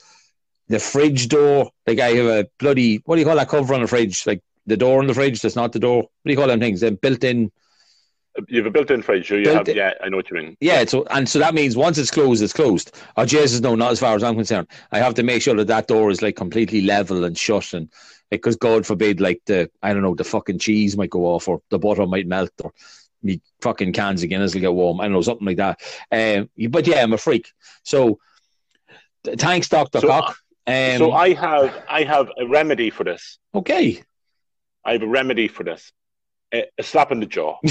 the fridge door. Like I have a bloody what do you call that cover on the fridge? Like the door on the fridge. That's not the door. What do you call them things? Then built in. You have a built-in fridge. You have, yeah, I know what you mean. Yeah, so and so that means once it's closed, it's closed. Oh Jesus, no, not as far as I'm concerned. I have to make sure that that door is like completely level and shut and because God forbid, like the I don't know, the fucking cheese might go off or the butter might melt or me fucking cans of Guinness will get warm. I don't know something like that. Um, but yeah, I'm a freak. So thanks, Doctor so, Cock. Um, so I have I have a remedy for this. Okay. I have a remedy for this. A, slap in the jaw.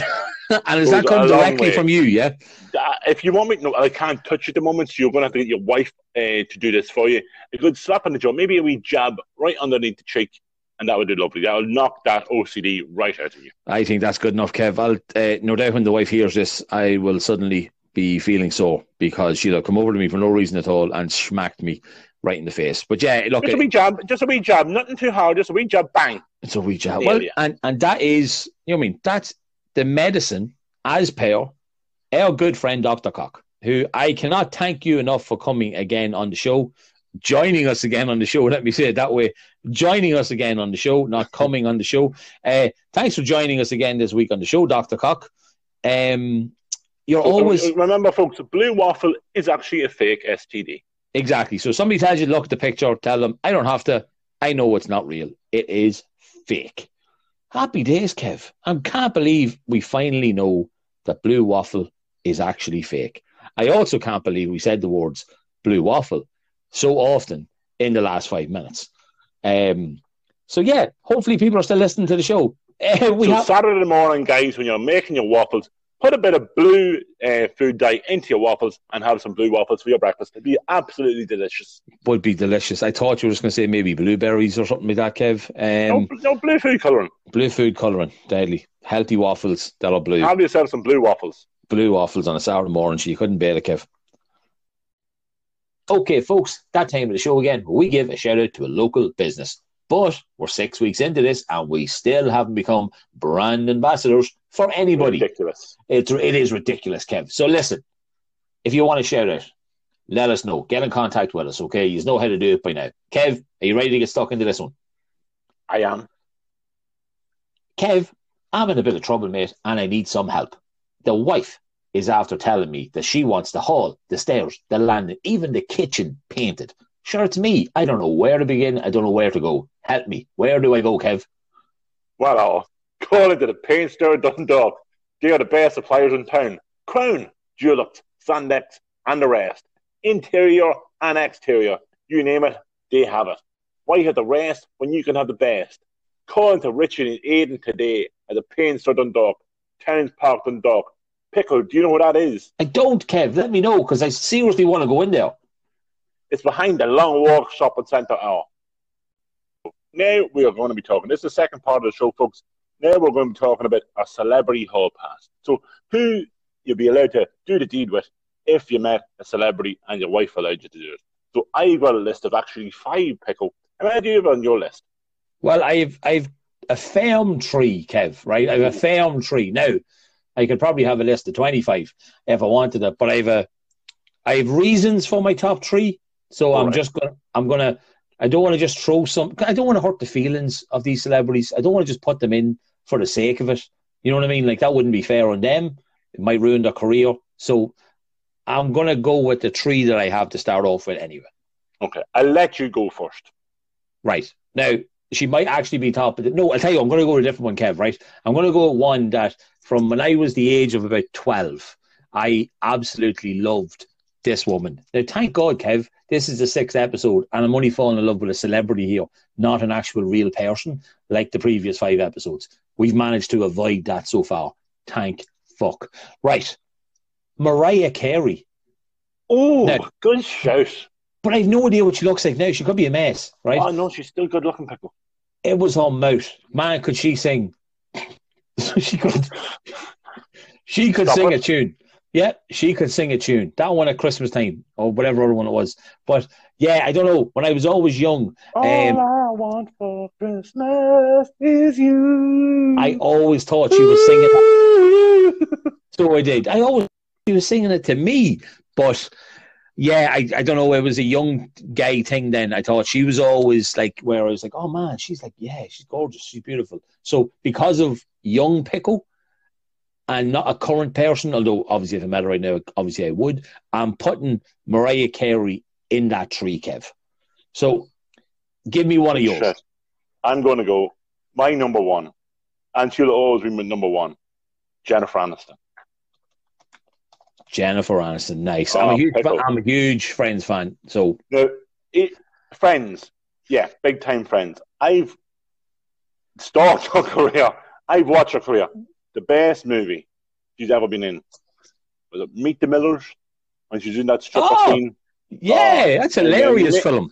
and is that come directly from you? Yeah. Uh, if you want me, no, I can't touch it at the moment. So you're going to have to get your wife uh, to do this for you. A good slap in the jaw, maybe a wee jab right underneath the cheek, and that would do lovely. That'll knock that OCD right out of you. I think that's good enough, Kev. I'll, uh, no doubt when the wife hears this, I will suddenly be feeling sore because she'll have come over to me for no reason at all and smacked me right in the face. But yeah, look, just a wee jab, just a wee jab, nothing too hard, just a wee jab, bang. It's a wee jab. Well, and and that is, you know, what I mean, that's the medicine as per our good friend Dr. Cock, who I cannot thank you enough for coming again on the show, joining us again on the show. Let me say it that way. Joining us again on the show, not coming on the show. Uh, thanks for joining us again this week on the show, Dr. Cock. Um, you're always remember, folks. A blue waffle is actually a fake STD. Exactly. So somebody tells you look at the picture, tell them I don't have to. I know it's not real. It is fake. Happy days, Kev. I can't believe we finally know that blue waffle is actually fake. I also can't believe we said the words blue waffle so often in the last five minutes. Um, so yeah, hopefully people are still listening to the show. Uh, we so have... Saturday morning, guys, when you're making your waffles, put a bit of blue uh, food dye into your waffles and have some blue waffles for your breakfast. It'd be absolutely delicious. Would be delicious. I thought you were just going to say maybe blueberries or something like that, Kev. Um, no, no, blue food colouring. Blue food colouring, deadly. Healthy waffles that are blue. Have yourself some blue waffles. Blue waffles on a Saturday morning, so you couldn't bear it, Kev. Okay, folks, that time of the show again, we give a shout out to a local business. But we're six weeks into this and we still haven't become brand ambassadors for anybody. Ridiculous. It's, it is ridiculous, Kev. So listen, if you want to share out, let us know. Get in contact with us, okay? You know how to do it by now. Kev, are you ready to get stuck into this one? I am. Kev, I'm in a bit of trouble, mate, and I need some help. The wife is after telling me that she wants the hall, the stairs, the landing, even the kitchen painted. Sure, it's me. I don't know where to begin. I don't know where to go. Help me. Where do I go, Kev? Well, I'll call into the paint store Dundalk. They are the best suppliers in town. Crown, Dulux, Sandtex, and the rest. Interior and exterior. You name it, they have it. Why have the rest when you can have the best? calling to Richard and Aiden today at the Paint Store Dundalk, Terence Park Dundalk. Pickle, do you know what that is? I don't, Kev. Let me know because I seriously want to go in there. It's behind the Long Walk Shopping Centre hour. Now we are going to be talking. This is the second part of the show, folks. Now we're going to be talking about a celebrity hall pass. So who you'll be allowed to do the deed with if you met a celebrity and your wife allowed you to do it. So I've got a list of actually five pickle. How many do you have on your list? Well, I've I've a firm tree, Kev. Right, I have a firm tree. Now, I could probably have a list of twenty-five if I wanted it, but I have a I have reasons for my top three. So I'm just gonna I'm gonna I don't want to just throw some. I don't want to hurt the feelings of these celebrities. I don't want to just put them in for the sake of it. You know what I mean? Like that wouldn't be fair on them. It might ruin their career. So I'm gonna go with the three that I have to start off with anyway. Okay, I'll let you go first. Right now, she might actually be top. Of the, no, I'll tell you, I'm gonna go with a different one, Kev. Right, I'm gonna go with one that from when I was the age of about twelve, I absolutely loved this woman. Now, thank God, Kev, this is the sixth episode, and I'm only falling in love with a celebrity here, not an actual real person like the previous five episodes. We've managed to avoid that so far. Thank fuck. Right. Mariah Carey. Oh, now, good shout. But I've no idea what she looks like now. She could be a mess, right? Oh, no, she's still good looking, pickle. It was on mouth. Man, could she sing? she could. She could Stop sing it. a tune. Yeah, she could sing a tune. That one at Christmas time or whatever other one it was. But yeah, I don't know. When I was always young, all um, I want for Christmas is you. I always thought she was singing. so I did. I always she was singing it to me, but yeah, I, I don't know. It was a young gay thing then. I thought she was always like where I was like, oh man, she's like, yeah, she's gorgeous, she's beautiful. So because of young pickle, and not a current person, although obviously if I met her right now, obviously I would. I'm putting Mariah Carey in that tree, Kev. So give me one of yours. I'm going to go my number one, and she'll always be my number one, Jennifer Aniston. Jennifer Aniston, nice. Oh, I'm a oh, huge, I'm a huge Friends fan. So now, it, Friends, yeah, big time Friends. I've stalked her career. I've watched her career the best movie she's ever been in. Was it Meet the Millers? When she's in that stripper oh, scene. Yeah, oh, that's hilarious film.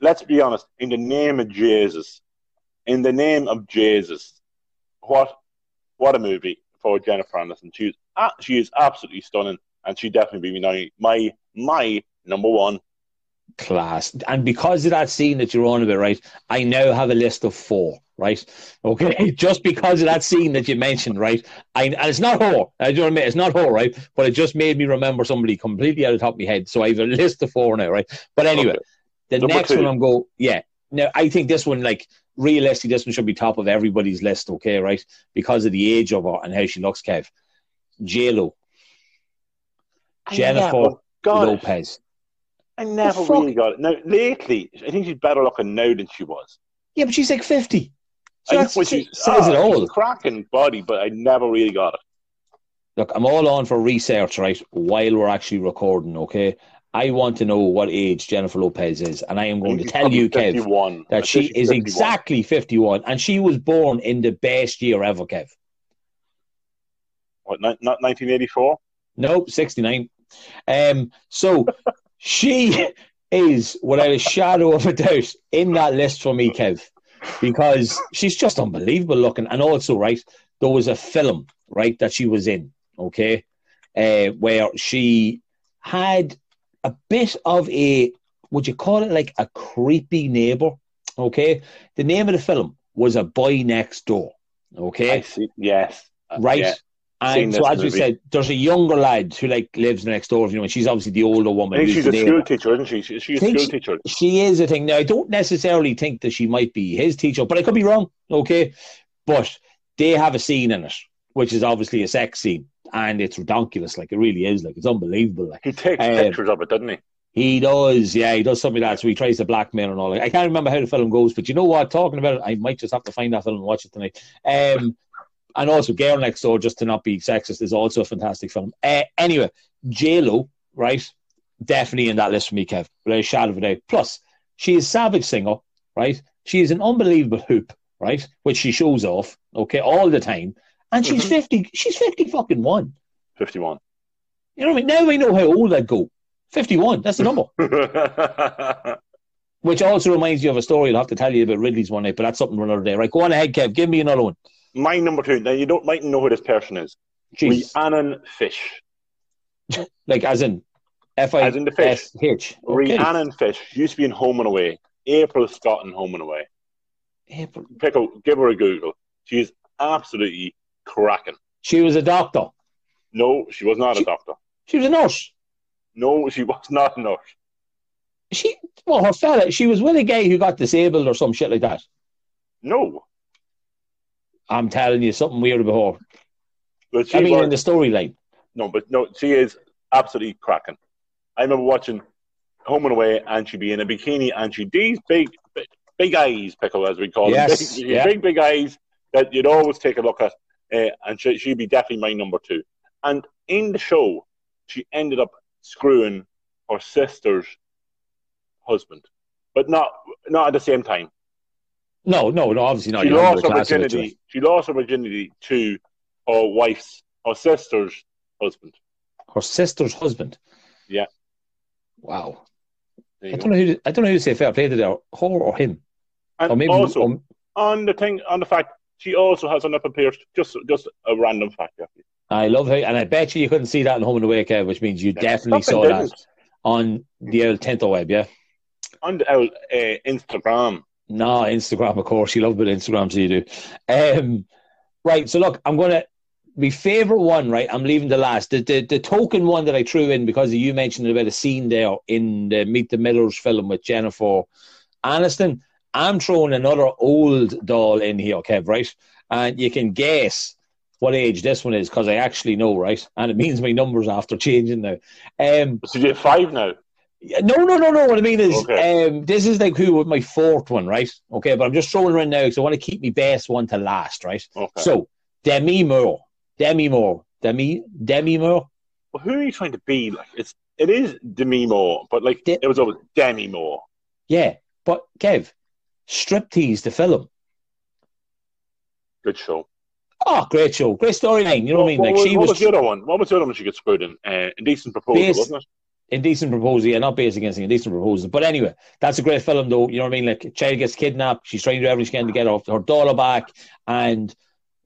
Let's be honest. In the name of Jesus, in the name of Jesus, what what a movie for Jennifer Aniston. She's she is absolutely stunning, and she definitely be my my my number one class. And because of that scene that you're on about, right, I now have a list of four, right? Okay, just because of that scene that you mentioned, right? I, and it's not her, I don't admit it's not her, right? But it just made me remember somebody completely out of the top of my head. So I have a list of four now, right? But anyway, okay. the Number next two. one I'm go, yeah. Now I think this one, like realistically, this one should be top of everybody's list, okay, right? Because of the age of her and how she looks, Kev. J Lo. Jennifer Lopez. I never really got it. Now, lately, I think she's better looking now than she was. Yeah, but she's like 50. So that's, she, says it all. cracking body, but I never really got it. Look, I'm all on for research, right? While we're actually recording, okay? I want to know what age Jennifer Lopez is, and I am going to tell you, Kev, 51. that she is 51. exactly 51, and she was born in the best year ever, Kev. What, not 1984? Nope, 69. Um, so she is, without a shadow of a doubt, in that list for me, Kev, because she's just unbelievable looking. And also, right, there was a film, right, that she was in, okay, uh, where she had a bit of a, would you call it like a creepy neighbor? Okay. The name of the film was A Boy Next Door. Okay. Yes. Right. Yeah. And so, as movie. we said, there's a younger lad who like lives next door. You know, and she's obviously the older woman. I think she's a school teacher, isn't she? She's a school teacher. She is a thing. Now, I don't necessarily think that she might be his teacher, but I could be wrong. Okay, but they have a scene in it, which is obviously a sex scene, and it's ridiculous. Like it really is. Like it's unbelievable. Like he takes um, pictures of it, doesn't he? He does, yeah, he does something like that. So he tries to blackmail and all. That. I can't remember how the film goes, but you know what? Talking about it, I might just have to find that film and watch it tonight. Um, and also Girl Next Door, just to not be sexist, is also a fantastic film. Uh, anyway, J Lo, right? Definitely in that list for me, Kev. Without a shadow of a doubt. Plus, she is savage singer, right? She is an unbelievable hoop, right? Which she shows off, okay, all the time. And she's Mhm. 50, she's 50 fucking one. 51. You know what I mean? Now I know how old I'd go. 51, that's the number. Which also reminds you of a story I'll have to tell you about Ridley's one night, but that's something for another day. Right, go on ahead, Kev. Give me another one. My number two. Now, you don't might know who this person is. Jeez. Rhiannon Fish. Like, as in F I As in the fish. S H. Okay. Rhiannon Fish used to be in Home and Away. April Scott in Home and Away. April. Pickle, give her a Google. She's absolutely cracking. She was a doctor. No, she was not She- a doctor. She was a nurse. No, she was not a nurse. She, well, her fella, she was with a guy who got disabled or some shit like that. No. I'm telling you something weird about her. But she I mean, was, in the storyline. no, but no, she is absolutely cracking. I remember watching Home and Away, and she'd be in a bikini, and she'd these big, big, big eyes, pickle as we call Yes, them, big, yeah. big, big eyes that you'd always take a look at, uh, and she, she'd be definitely my number two. And in the show, she ended up screwing her sister's husband, but not not at the same time. No, no, no, obviously not. she You're lost her the class of it, virginity. She lost her virginity to her wife's, her sister's husband. Her sister's husband. Yeah. Wow. I don't go. know who to, I don't know who to say fair play to there, her or him, And or maybe also um, on the thing, on the fact she also has an upper pierced. Just, just a random fact. Yeah. I love how, and I bet you you couldn't see that in Home and Away, Kev, which means you definitely saw that didn't. on the old Tinto web, yeah. on the old, uh, Instagram. No, Instagram, of course. You love a bit of Instagram, so you do. Um, right. So look, I'm gonna my favorite one. Right, I'm leaving the last. The, the the token one that I threw in because you mentioned about a scene there in the Meet the Millers film with Jennifer Aniston. I'm throwing another old doll in here, Kev. Right, and you can guess what age this one is because I actually know, right? And it means my numbers after changing now. Um, So you have five now. No, no, no, no. What I mean is, Okay. um, this is like who with my fourth one, right? Okay, but I'm just throwing in now because I want to keep my best one to last, right? Okay. So Demi Moore, Demi Moore, Demi Demi Moore. well, who are you trying to be? Like it's, it is Demi Moore, but like De- it was always Demi Moore. Yeah, but Kev, Striptease the film. Good show. Oh, great show, great storyline. You know what, I mean? What, Like was, she what was, was the other one? What was the other one she got screwed in? Uh, indecent proposal, Base- wasn't it? Indecent proposal. Yeah, not based against indecent proposal. But anyway, that's a great film, though. You know what I mean? Like, child gets kidnapped. She's trying to do everything she can to get her, her daughter back, and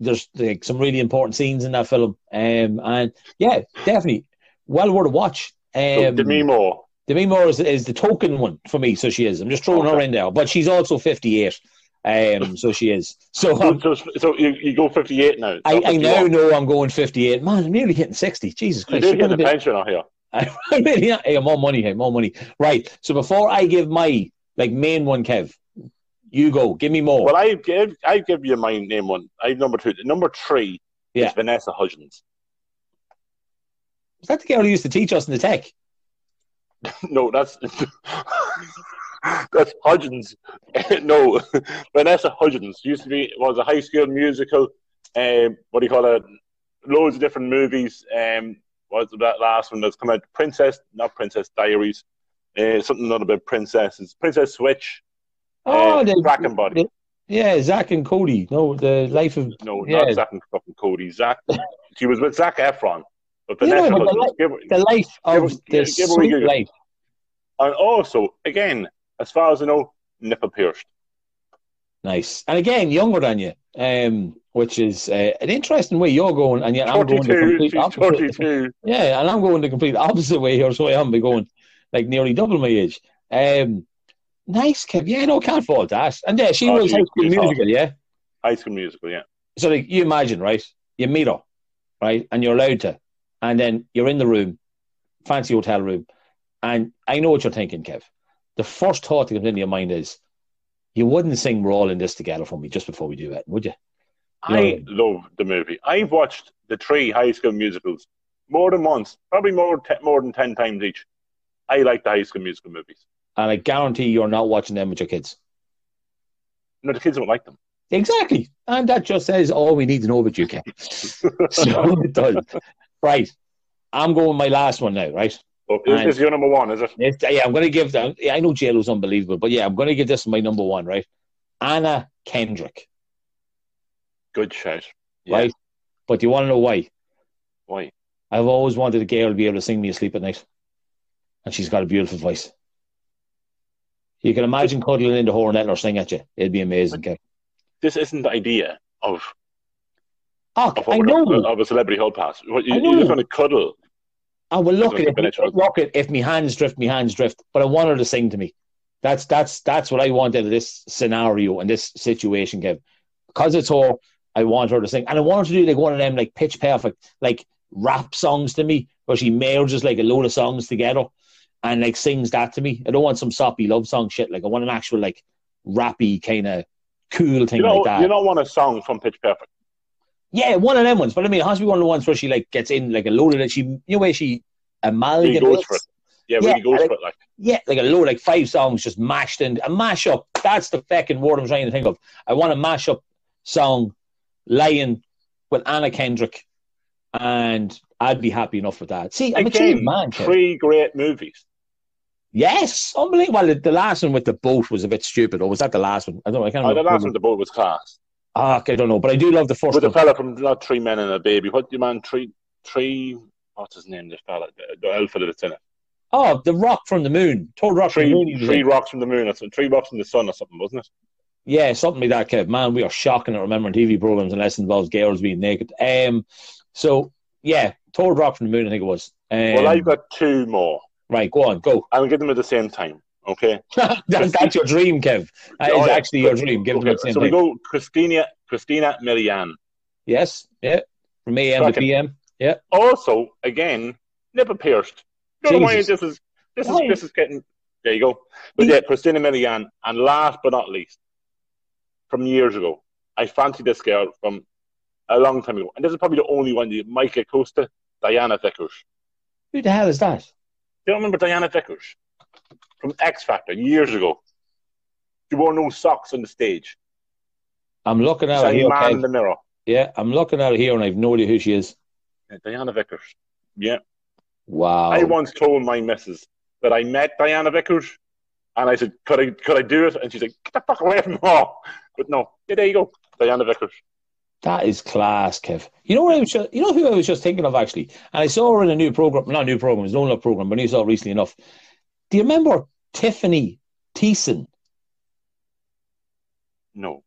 there's like some really important scenes in that film. Um, and yeah, definitely well worth a watch. Um, Demi Moore. Demi Moore is, is the token one for me, so she is. I'm just throwing her in there, but she's also 58. Um, so she is. So um, so, so you, you go 58 now. I, I now know I'm going 58. Man, I'm nearly hitting 60. Jesus Christ. you're get gonna a be- pension out here. Hey, more money, hey, more money. Right. So before I give my like main one, Kev, you go. Give me more. Well, I give I give you my name one. I number two. Number three Yeah. is Vanessa Hudgens. Is that the girl who used to teach us in the tech? no, that's that's Hudgens. no, Vanessa Hudgens used to be was a high school musical. Um, what do you call it? Loads of different movies. Um, what's that last one that's come out? Princess, not Princess Diaries. Uh, something not about princesses. Princess Switch. Oh, uh, the, Bracken Body. yeah, Zach and Cody. No, the life of No, Yeah. not Zach and fucking Cody. Zach. she was with Zac Efron, but Vanessa but the. Give the life Give of her- the give sweet life. and also, again, as far as I know, nipple pierced. Nice. And again, younger than you, um, which is uh, an interesting way you're going, and yet I'm going the complete opposite. 42. Yeah, and I'm going the complete opposite way here, so I am be going like nearly double my age. Um, nice, Kev. Yeah, no, can't fault that. And yeah, she Oh, was high school musical, yeah. High School Musical, yeah. So like you imagine, right? You meet her, right, and you're allowed to, and then you're in the room, fancy hotel room, and I know what you're thinking, Kev. The first thought that comes into your mind is, you wouldn't sing "We're All in This Together" for me just before we do it, would you? I love the movie. I've watched the three High School Musicals more than once, probably more te- more than ten times each. I like the High School Musical movies. And I guarantee you're not watching them with your kids. No, the kids don't like them. Exactly. And that just says all we need to know about you, Kev. so it does. Right. I'm going my last one now, right? But is your number one? Is it? Yeah, I'm going to give them. I know JLo's unbelievable, but yeah, I'm going to give this my number one, right? Anna Kendrick. Good shout. Yeah. right? But you want to know why? Why? I've always wanted a girl to be able to sing me asleep at night, and she's got a beautiful voice. You can imagine cuddling into her and letting her sing at you. It'd be amazing, Kev. This isn't the idea of, Oh, of, I know. of a celebrity hall pass. What, you, you're just going to cuddle. Oh will look at it. up. Look at if my hands drift, my hands drift. But I want her to sing to me. That's that's that's what I want out of this scenario and this situation, Kev. Because it's her, I want her to sing, and I want her to do like one of them like pitch perfect, like rap songs to me, where she merges like a load of songs together and like sings that to me. I don't want some soppy love song shit. Like I want an actual like rappy kind of cool thing You know, like that. you don't want a song from Pitch Perfect. Yeah, one of them ones. But I mean, it has to be one of the ones where she like gets in like a load of it. She, you know, where she Really goes amalgamates. for it. Yeah, Yeah, really goes for it. Like, Yeah, like a load, like five songs just mashed in a mash up. That's the fucking word I'm trying to think of. I want a mash up song, Lion with Anna Kendrick, and I'd be happy enough with that. See, I'm a again, man. Kev. three great movies. Yes, unbelievable. Well, the, the last one with the boat was a bit stupid, or was that the last one? I don't know. I can't Oh, remember. the last one, the boat was class. Ah, I don't know, but I do love the first With the fella from not Three Men and a Baby. What do you man? Three, three. What's his name? This fella, the, the elf fella that's in it. Oh, the Rock from the Moon. Told Rock from the Moon. three rocks from the moon. Or something. Three rocks from the sun, or something, wasn't it? Yeah, something like that, Kev. Man, we are shocking at remembering TV programs unless it involves girls being naked. Um, so yeah, Total Drop from the Moon, I think it was. Um, well, I've got two more. right. Go on, go. I'll give them at the same time. Okay. that, that's your dream, Kev. That Oh, is yeah. actually your dream. Give them Okay, at the same so we go Christina Christina Milian. Yes, yeah. From AM to PM. Yeah. Also, again, nipple pierced. Don't know why this is this is Why? this is getting there you go. But yeah, Christina Milian, and last but not least, from years ago, I fancied this girl from a long time ago, and this is probably the only one. The Micah Costa, Diana Vickers. Who the hell is that? Do you remember Diana Vickers from X Factor years ago? She wore no socks on the stage. I'm looking at her here. man in the mirror. Yeah, I'm looking at her here, and I've no idea who she is. Yeah, Diana Vickers. Yeah. Wow. I once told my missus that I met Diana Vickers, and I said, "Could I, could I do it?" And she's like, "Get the fuck away from her!" But no, yeah, there you go, Diana Vickers. That is class, Kev. You know what I was just, you know who I was just thinking of actually, and I saw her in a new program, not a new program, it's no love program, but I saw it recently enough. Do you remember Tiffany Thiessen? No.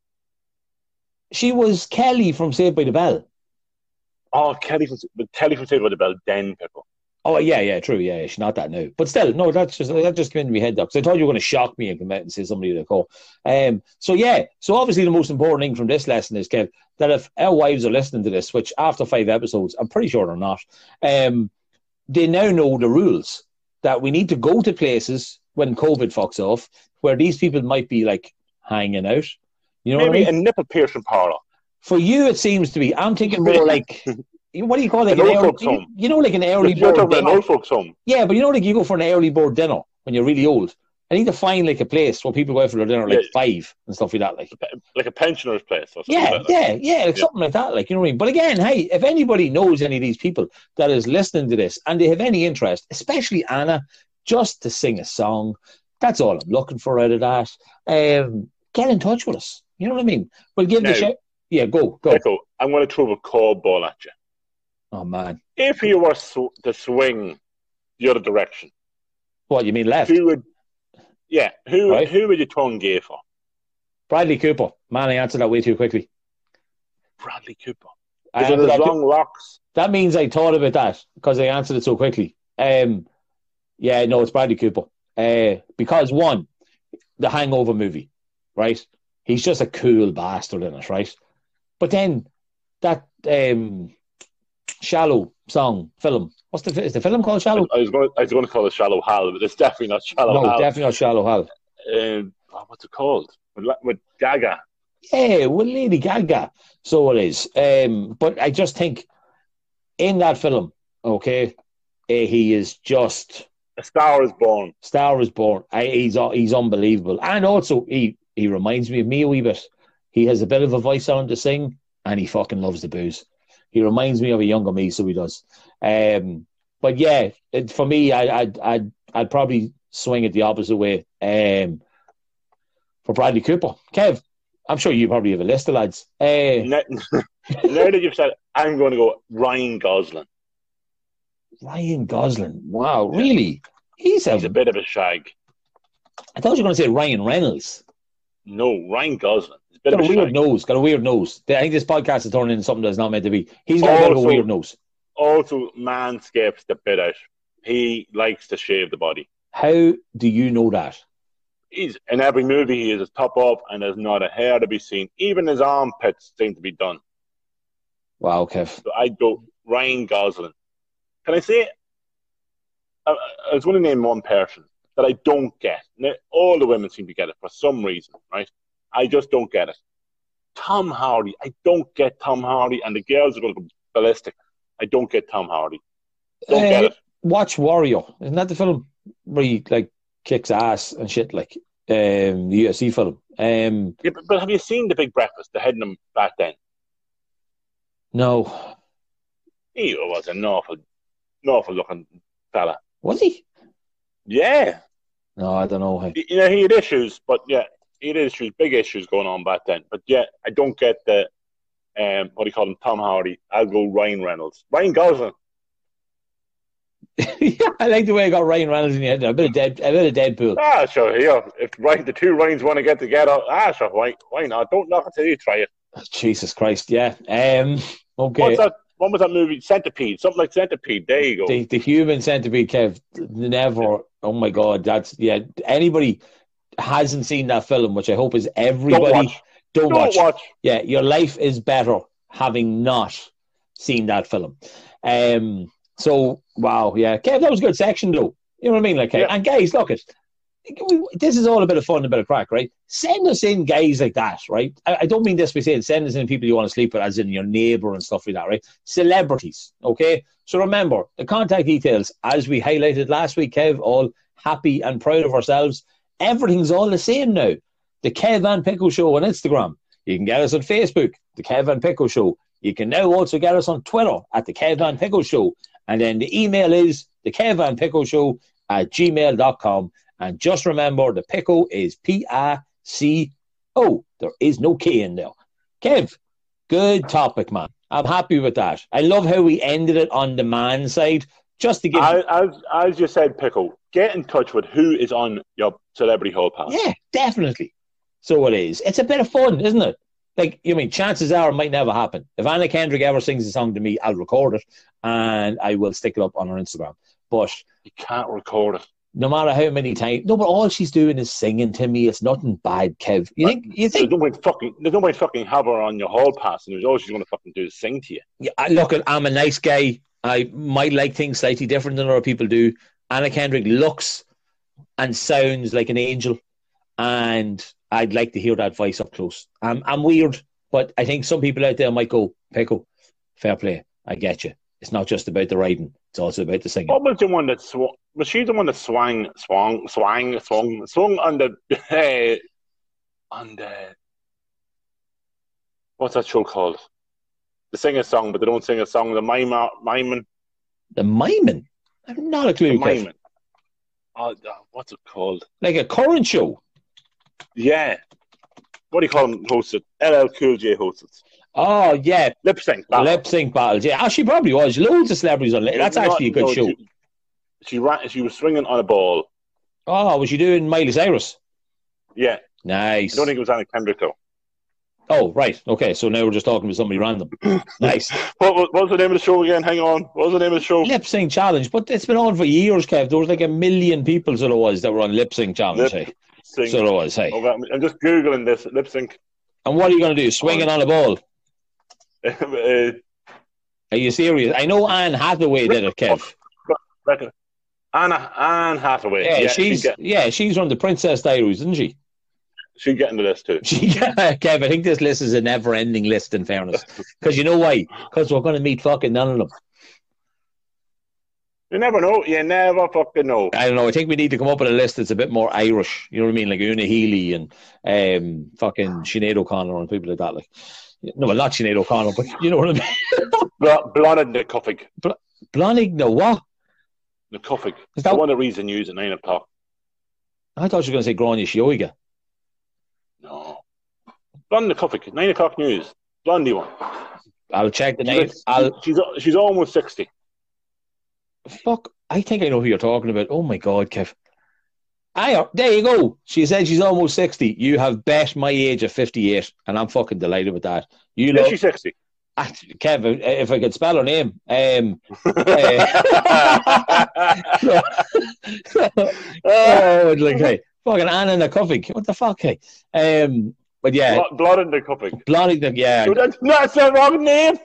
She was Kelly from Saved by the Bell. Oh, Kelly from but Kelly from Saved by the Bell, Den people. Oh yeah, yeah, true, yeah, yeah, she's not that now, but still, no, that's just that just came into my head because I thought you were going to shock me and come out and say somebody to call. Um, so yeah, so obviously the most important thing from this lesson is Kev that if our wives are listening to this, which after five episodes, I'm pretty sure they're not, um, they now know the rules that we need to go to places when COVID fucks off where these people might be like hanging out. You know what I Maybe mean? a nipple piercing parlor. For you, it seems to be. I'm thinking more like. What do you call it? An Like an old early, folks' home. you know, like an early You're bird talking about an old folks' home. Yeah, but you know, like you go for an early board dinner when you're really old. I need to find like a place where people go out for their dinner like Yeah. five and stuff like that. Like, like a pensioner's place or something yeah, like yeah, yeah, like Yeah. something like that. Like, you know what I mean? But again, hey, if anybody knows any of these people that is listening to this and they have any interest, especially Anna, just to sing a song, that's all I'm looking for out of that. Um, get in touch with us. You know what I mean? We'll give the Now- shout. Yeah, go, go. Echo, I'm going to throw a cold ball at you. Oh man, If you were sw- to swing the other direction, what you mean left? who would, yeah, who Right. who would you turn gay for? Bradley Cooper. Man, I answered that way too quickly. Bradley Cooper. I answered that long locks. That means I thought about that because I answered it so quickly. Um, yeah, no, it's Bradley Cooper. Uh, because one, the Hangover movie, right? He's just a cool bastard in it, right? But then that um, shallow song film. What's the is the film called Shallow? I was going to, I was going to call it Shallow Hal, but it's definitely not Shallow no, Hal. definitely not Shallow Hal. Um, oh, what's it called? With, with Gaga. Yeah, with Lady Gaga. So it is. Um, but I just think in that film, okay, eh, he is just A Star is Born. Star is born. I, he's he's unbelievable, and also he he reminds me of me a wee bit. He has a bit of a voice on him to sing, and he fucking loves the booze. He reminds me of a younger me, so he does. Um, but yeah, it, for me, I, I'd I'd I'd probably swing it the opposite way. Um, for Bradley Cooper, Kev, I'm sure you probably have a list of lads. Uh, now, now that you've said, it, I'm going to go Ryan Gosling. Ryan Gosling. Wow, really? He's a, He's a bit of a shag. I thought you were going to say Ryan Reynolds. No, Ryan Gosling. Got a weird shag. nose. Got a weird nose. I think this podcast is turning into something that's not meant to be. He's got a bit of a weird nose. Also, manscapes the bit out. He likes to shave the body. How do you know that? He's in every movie. He his top off, and there's not a hair to be seen. Even his armpits seem to be done. Wow, Kev. So I'd go Ryan Gosling. Can I say? I, I was going to name one person that I don't get. Now, all the women seem to get it for some reason, right? I just don't get it. Tom Hardy. I don't get Tom Hardy, and the girls are going to go ballistic. I don't get Tom Hardy. Don't get Uh, it. Watch Warrior. Isn't that the film where he like kicks ass and shit like um the UFC film? Um Yeah, but, but have you seen the Big Breakfast? The heading him back then. no. He was an awful, awful looking fella. Was he? Yeah, No, I don't know. You know he had issues, but yeah, he had issues, big issues going on back then. But yeah, I don't get the um what do you call him, Tom Hardy. I'll go Ryan Reynolds, Ryan Gosling. yeah, I like the way I got Ryan Reynolds in your head. A bit of dead a bit of Deadpool. Ah, sure, yeah. If Ryan, the two Ryans want to get together, ah, sure, why, why not? Don't knock until you try it. Jesus Christ, yeah. Um okay. What's that? What was that movie? Centipede, something like Centipede. There you go. The, the human centipede, Kev, never. Oh my God, that's yeah. Anybody hasn't seen that film, which I hope is everybody, don't watch. Don't Don't watch. watch. Yeah, your life is better having not seen that film. Um. So wow, yeah, Kev, that was a good section though. You know what I mean? Like, Yeah. and guys, look it. This is all a bit of fun, a bit of crack, right? Send us in guys like that, right? I, I don't mean this by saying send us in people you want to sleep with, as in your neighbor and stuff like that, right? Celebrities, okay? So remember the contact details, as we highlighted last week, Kev, all happy and proud of ourselves. Everything's all the same now. The Kev Pico Show on Instagram. You can get us on Facebook, the Kev Pico Show. You can now also get us on Twitter at the Kev Pico Show. And then the email is the Kev Pico Show at gmail.com. And just remember the Pico is P I C O. There is no K in there. Kev, good topic, man. I'm happy with that. I love how we ended it on the man side, just to give. As, as, as you said, Pico, get in touch with who is on your celebrity hall pass. yeah, definitely. So it is. It's a bit of fun, isn't it? Like, you mean, chances are it might never happen. If Anna Kendrick ever sings a song to me, I'll record it and I will stick it up on her Instagram. But You can't record it. No matter how many times, no, but all she's doing is singing to me. It's nothing bad, Kev. You think? You There's think? no way fucking. There's no way fucking have her on your hall pass, and there's all she's going to fucking do is sing to you. Yeah, I- look, I'm a nice guy. I might like things slightly different than other people do. Anna Kendrick looks and sounds like an angel, and I'd like to hear that voice up close. I'm, I'm weird, but I think some people out there might go, Pico, fair play. I get you. It's not just about the writing; it's also about the singing. What was the one that sw- was she the one that swang, swung, swang, swung, swung on the uh, on the what's that show called? They sing a song, but they don't sing a song. The mime, miming, The miming. I've not a clue. Miming. Oh, uh, what's it called? Like a current show. Yeah. What do you call them? Hosted LL Cool J hosted Oh yeah, lip sync. battle. lip sync battles. Yeah, oh, she probably was. Loads of celebrities on. it. That's Not- actually a good no, show. She, she ran. She was swinging on a ball. Oh, was she doing Miley Cyrus? Yeah, Nice. I don't think it was Anna Kendrick though. Oh, right. Okay, so now we're just talking to somebody random. nice. What, was- what was the name of the show again? Hang on. What was the name of the show? Lip sync challenge, but it's been on for years, Kev. There was like a million people, so there was, that were on lip sync challenge. Lip Hey. Sync. So there was, hey. Oh, well, I'm just googling this lip sync. And what are you going to do? Swinging on a ball? Are you serious? I know Anne Hathaway did it, Kev. reckon- Anna Anne Hathaway. Yeah, Yeah, she's she get, yeah, she's from the Princess Diaries, isn't she? she get into this too. She, Kev, I think this list is a never-ending list. In fairness, because you know why? Because we're going to meet fucking none of them. You never know. You never fucking know. I don't know. I think we need to come up with a list that's a bit more Irish. You know what I mean? Like Una Healy and um, fucking Sinead O'Connor and people like that. Like, no, well, not Sinead O'Connor, but you know what I mean. Bl- Blonde the Cuffig. Blonde, no, what? The Cuffig. Is The that? one that reads the news at nine o'clock. I thought you were going to say Gráinne Seoige. No. Blondie Cuffik, nine o'clock news. Blondie one. I'll check the name. She's, I'll she's she's almost sixty. fuck. I think I know who you're talking about. Oh my god, Kev. I, there you go. She said she's almost 60. You have bet my age of 58, and I'm fucking delighted with that. You know, she's sixty? Ah, Kev, if I could spell her name, um, oh, like, hey, fucking Anna Nakufik. What the fuck, hey? Um, but yeah, Blood, blood in the Cuffik. Blondie, yeah, So that's, no, that's the wrong name.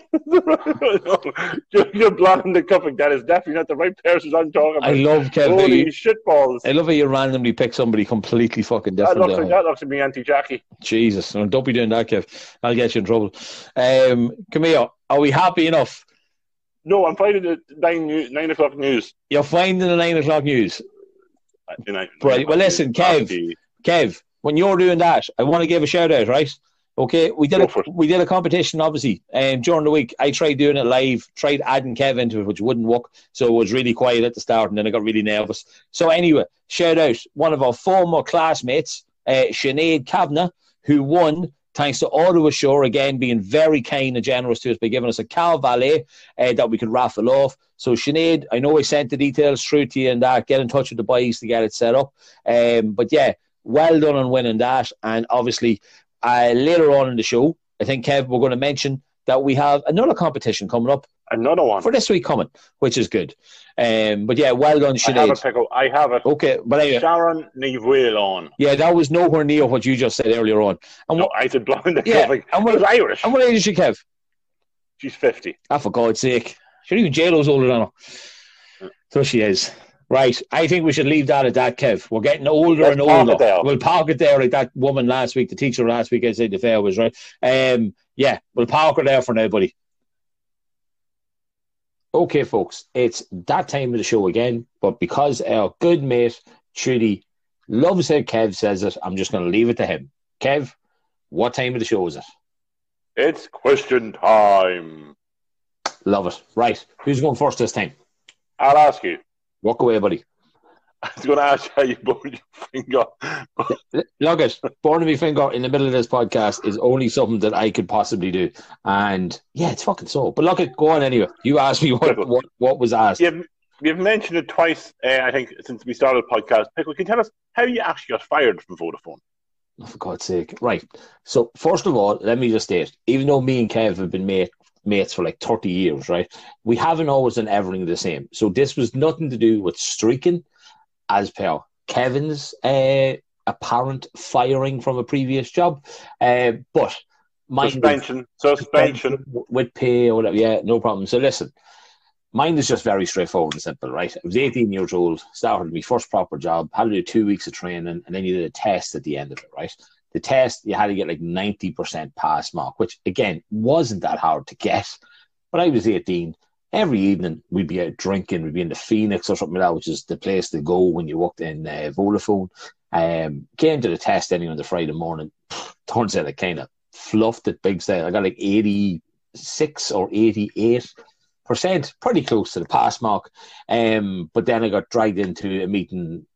you're, blood in the Cuffik. That is definitely not the right person I'm talking about. I love Kev. Holy shitballs. I love how you randomly pick somebody completely fucking That different. looks, like, that looks like me, Auntie Jackie. Jesus, no, don't be doing that, Kev. I'll get you in trouble. Um, come here. Are we happy enough? No, I'm finding the nine, nine o'clock news. You're finding the nine o'clock news. Right, well, listen, Kev. Kev, when you're doing that, I want to give a shout out, right? Okay, we did Go a we did a competition obviously um, during the week. I tried doing it live, tried adding Kev into it, which wouldn't work. So it was really quiet at the start, and then I got really nervous. So anyway, shout out one of our former classmates, uh, Sinead Kavanagh, who won thanks to Ottawa Shore again being very kind and generous to us by giving us a Cal Valet uh, that we could raffle off. So Sinead, I know I sent the details through to you and that. Get in touch with the boys to get it set up. Um, but yeah, well done on winning that. And obviously, uh, later on in the show, I think Kev, we're going to mention that we have another competition coming up Another one. for this week coming, which is good. Um, but yeah, well done, I have a pickle. I have it. Okay, but anyway, Sharon Ní Bheoláin. yeah, that was nowhere near what you just said earlier on. And No, what, I said blind the Yeah, and what- Irish. and what age is she, Kev? She's 50. Ah, for God's sake. Sure, even JLo's older than her. So she is. Right. I think we should leave that at that, Kev. We're getting older Let's and park older. it there. We'll park it there like that woman last week, the teacher last week, I said the fair was right. Um, yeah, we'll park it there for now, buddy. Okay, folks, it's that time of the show again, but because our good mate Trudy loves how Kev says it, I'm just going to leave it to him. Kev, what time of the show is it? It's question time. Love it. Right. Who's going first this time? I'll ask you. Walk away, buddy. I was going to ask you how you burned your finger. Look it, burning my finger in the middle of this podcast is only something that I could possibly do. And yeah, it's fucking so. But look it, go on anyway. You asked me what what, what was asked. You've, you've mentioned it twice, uh, I think, since we started the podcast. Pico, can you tell us how you actually got fired from Vodafone? Oh, for God's sake. Right. So first of all, let me just state, even though me and Kev have been mate, mates for like 30 years, right? We haven't always done everything the same. So this was nothing to do with streaking as per Kevin's uh, apparent firing from a previous job. Uh, but mine Suspension. Suspension. with pay or whatever. Yeah, no problem. So listen, mine is just very straightforward and simple, right? I was 18 years old, started my first proper job, had to do two weeks of training, and then you did a test at the end of it, right? The test, you had to get like 90% pass mark, which again wasn't that hard to get. But I was 18. Every evening we'd be out drinking, we'd be in the Phoenix or something like that, which is the place to go when you walked in uh, Vodafone. Um, came to the test anyway on the Friday morning. Turns out I kind of fluffed it big style. I got like 86 or 88 percent, pretty close to the pass mark. Um, but then I got dragged into a meeting.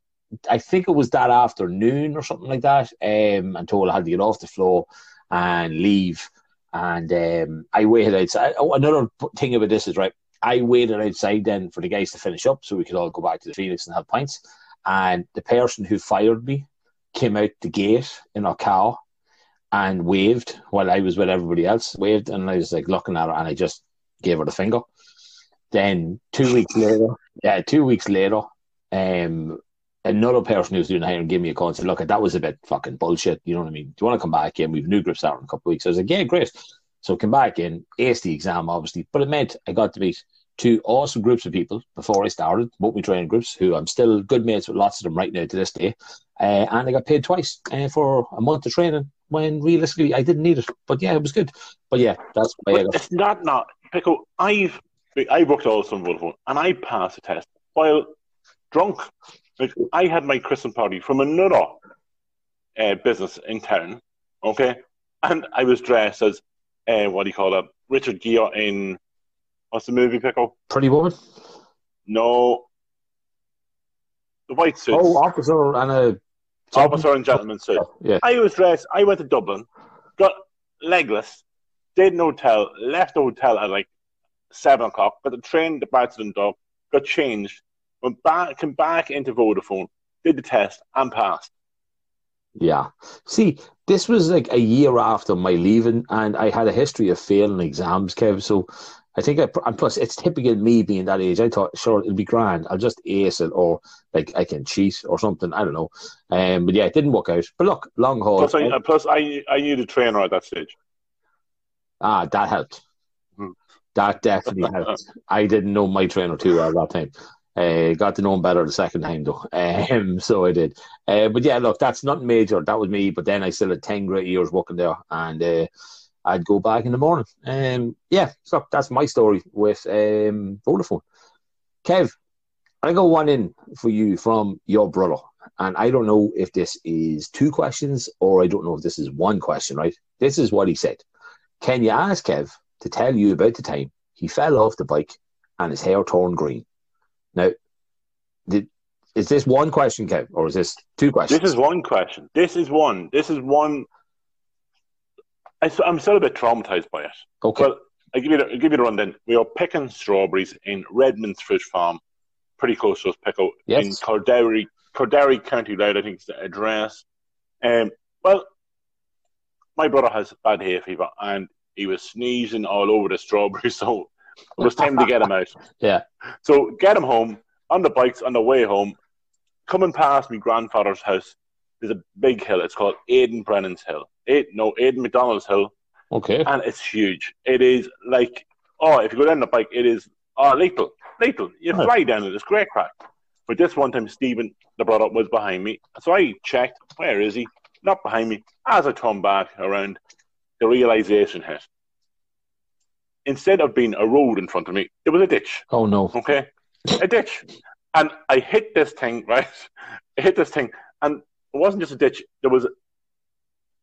I think it was that afternoon or something like that. Um, and told I had to get off the floor and leave. And um, I waited outside. Oh, another thing about this is right. I waited outside then for the guys to finish up so we could all go back to the Phoenix and have pints. And the person who fired me came out the gate in our car and waved while I was with everybody else. Waved, and I was like looking at her, and I just gave her the finger. Then two weeks later, yeah, two weeks later, um, another person who was doing the hiring gave me a call and said, "Look, that was a bit fucking bullshit. You know what I mean? Do you want to come back in? We've new groups out in a couple of weeks." I was like, "Yeah, great." So come back in, aced the exam, obviously, but it meant I got to meet two awesome groups of people before I started, both my training groups, who I'm still good mates with lots of them right now to this day. Uh, and I got paid twice uh, for a month of training when realistically I didn't need it. But yeah, it was good. But yeah, that's why I it's not not Pico. I've I worked also on Vodafone and I passed the test while drunk. Like I had my Christmas party from another uh, business in town, okay, and I was dressed as uh, what do you call it, Richard Gere in what's the movie Pico? Pretty woman. No, the white suit, Oh, officer and a officer and gentleman suit. Yeah. I was dressed. I went to Dublin, got legless, did no hotel, left the hotel at like seven o'clock, got the train back to Dundalk, got changed, went back, came back into Vodafone, did the test, and passed. Yeah. See, this was like a year after my leaving, and I had a history of failing exams, Kev. So I think I, and plus it's typical me being that age. I thought, sure, it'll be grand. I'll just ace it, or like I can cheat or something. I don't know. Um, but yeah, it didn't work out. But look, long haul. Plus, I, plus I, I knew the trainer at that stage. Ah, that helped. Hmm. That definitely helped. I didn't know my trainer too well at that time. Uh, got to know him better the second time though. Um, so I did. Uh, but yeah, look, that's not major. That was me. But then I still had ten great years working there, and uh, I'd go back in the morning. Um, yeah, so that's my story with um, Vodafone. Kev, I got one in for you from your brother, and I don't know if this is two questions or I don't know if this is one question. Right? This is what he said. Can you ask Kev to tell you about the time he fell off the bike and his hair turned green? Now, did, is this one question, Kev, or is this two questions? This is one question. This is one. This is one. I, am still a bit traumatized by it. Okay. Well, I give you the, I'll give you the rundown. We are picking strawberries in Redmond's Fish Farm, pretty close to us, Pico, yes. in Corderry, Corderry County Louth, I think is the address. Um, well, my brother has bad hay fever and he was sneezing all over the strawberries, so it was time to get him out. Yeah. So get him home on the bikes on the way home. Coming past my grandfather's house, there's a big hill. It's called Aidan Brennan's Hill. It no Aidan McDonald's Hill. Okay. And it's huge. It is like oh, if you go down the bike, it is oh lethal, lethal. You fly right. down it. It's great crack. But this one time, Stephen, the brother, was behind me. So I checked, where is he? Not behind me. As I turned back around, the realization hit instead of being a road in front of me, it was a ditch. Oh no. Okay. A ditch. And I hit this thing, right? I hit this thing, and it wasn't just a ditch, there was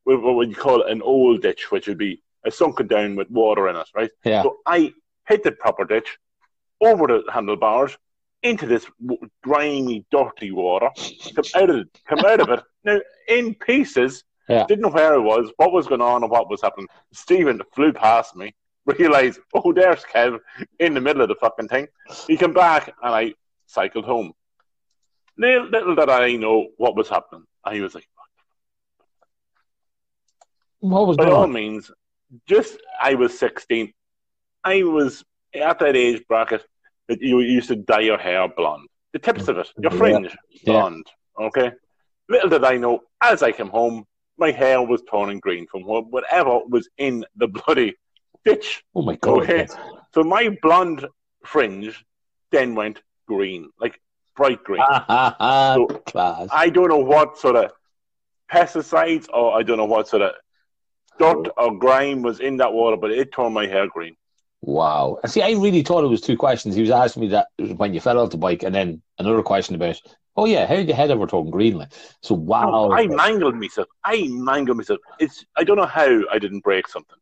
what would you call it, an old ditch, which would be a sunken down with water in it, right? Yeah. So I hit the proper ditch over the handlebars into this grimy, dirty water, come out of it, come out of it. Now in pieces. Yeah. Didn't know where I was, what was going on, and what was happening. Stephen flew past me realize, oh, there's Kev in the middle of the fucking thing. He came back and I cycled home. Little, little did I know what was happening. And he was like, what was By all on? means, just I was 16. I was at that age bracket that you used to dye your hair blonde. The tips of it, your fringe, yeah. blonde. Yeah. Okay? Little did I know, as I came home, my hair was turning green from whatever was in the bloody ditch. Oh my god! Okay, so my blonde fringe then went green, like bright green. so Class. I don't know what sort of pesticides or I don't know what sort of dirt or grime was in that water, but it turned my hair green. Wow. See, I really thought it was two questions. He was asking me that when you fell off the bike, and then another question about, oh yeah, how did your head ever turn green? Like, so wow. No, I mangled myself. I mangled myself. It's I don't know how I didn't break something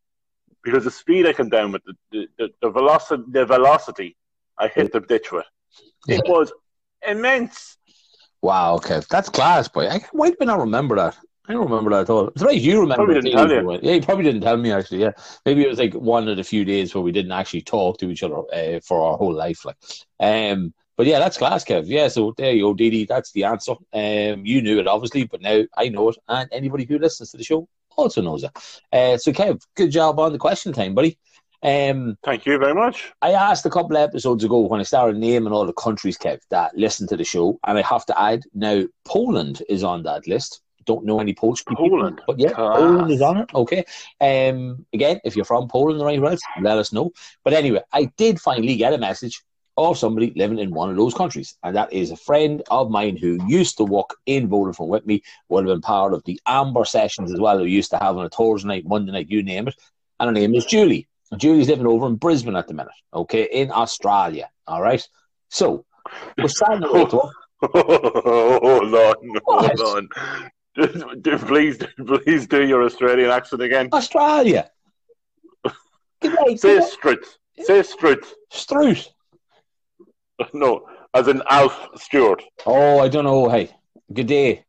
because the speed I come down with, the, the, the velocity, the velocity I hit the ditch with, it yeah. was immense. Wow, okay, that's class, boy. I, why did I not remember that? I don't remember that at all. It's right, you remember. Probably didn't tell you. Yeah, he probably didn't tell me actually. Yeah, maybe it was like one of the few days where we didn't actually talk to each other uh, for our whole life. Like, um, but yeah, that's class, Kev. Yeah, so there you go, Didi. That's the answer. Um, you knew it obviously, but now I know it, and anybody who listens to the show also knows it. Uh, so, Kev, good job on the question time, buddy. Um, Thank you very much. I asked a couple of episodes ago when I started naming all the countries, Kev, that listen to the show, and I have to add now Poland is on that list. Don't know any Polish people, Poland, but yeah. Poland is on it. Okay. Um, again, if you're from Poland or anywhere else, let us know. But anyway, I did finally get a message of somebody living in one of those countries. And that is a friend of mine who used to work in Vodafone with me, would have been part of the Amber sessions as well, who used to have on a Thursday night, Monday night, you name it. And her name is Julie. Julie's living over in Brisbane at the minute, okay, in Australia. All right. So we're starting to oh, hold on, hold on. Do, please, please do your Australian accent again. Australia. Say Struth. Say Struth. Struth. No, as in Alf Stewart. Oh, I don't know. Hey, good day.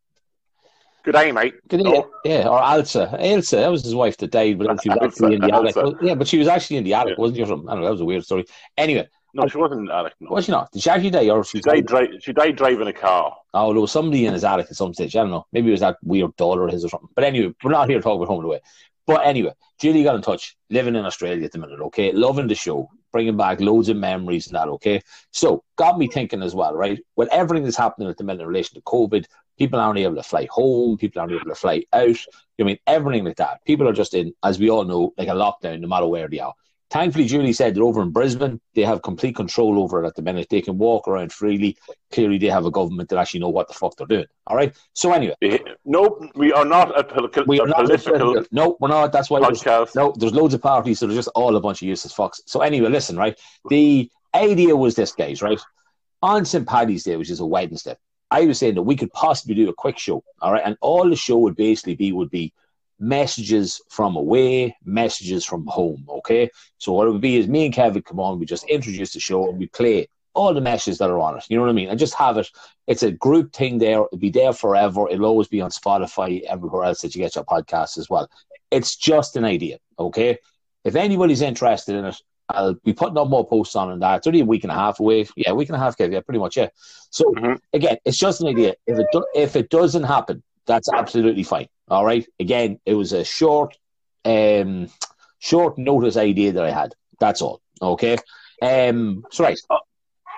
Good day, mate. Good day. No. Yeah, or Ailsa. Ailsa, that was his wife that died, but she was actually in the attic. Ailsa. Yeah, but she was actually in the attic, Yeah. wasn't she? I don't know, that was a weird story. Anyway, No, she wasn't in the attic. No. was she not? Did she actually die, or she She died. Dri- she died driving a car. Oh, there was somebody in his attic at some stage. I don't know. Maybe it was that weird daughter of his or something. But anyway, we're not here to talk about home and away. But anyway, Julie got in touch, living in Australia at the minute, okay? Loving the show, bringing back loads of memories and that, okay? So, got me thinking as well, right? With everything that's happening at the minute in relation to COVID, people aren't able to fly home, people aren't able to fly out. I mean, everything like that. People are just in, as we all know, like a lockdown, no matter where they are. Thankfully, Julie said that over in Brisbane, they have complete control over it at the minute. They can walk around freely. Clearly, they have a government that actually know what the fuck they're doing. All right. So anyway, No, we are not a, political. we are not political No, we're not. That's why. there's- No, there's loads of parties, so they're just all a bunch of useless fucks. So anyway, listen, right? The idea was this, guys, right? On St. Paddy's Day, which is a Wednesday, I was saying that we could possibly do a quick show, all right? And all the show would basically be would be messages from away, messages from home, okay? So what it would be is me and Kevin come on, we just introduce the show and we play all the messages that are on it. You know what I mean? And just have it. It's a group thing there. It'll be there forever. It'll always be on Spotify, everywhere else that you get your podcast as well. It's just an idea, okay? If anybody's interested in it, I'll be putting up more posts on and that. It's only a week and a half away. Yeah, a week and a half, Kev. Yeah, pretty much. Yeah. So Mhm. again, it's just an idea. If it do- if it doesn't happen, that's absolutely fine. All right. Again, it was a short, um, short notice idea that I had. That's all. Okay. Um. So right.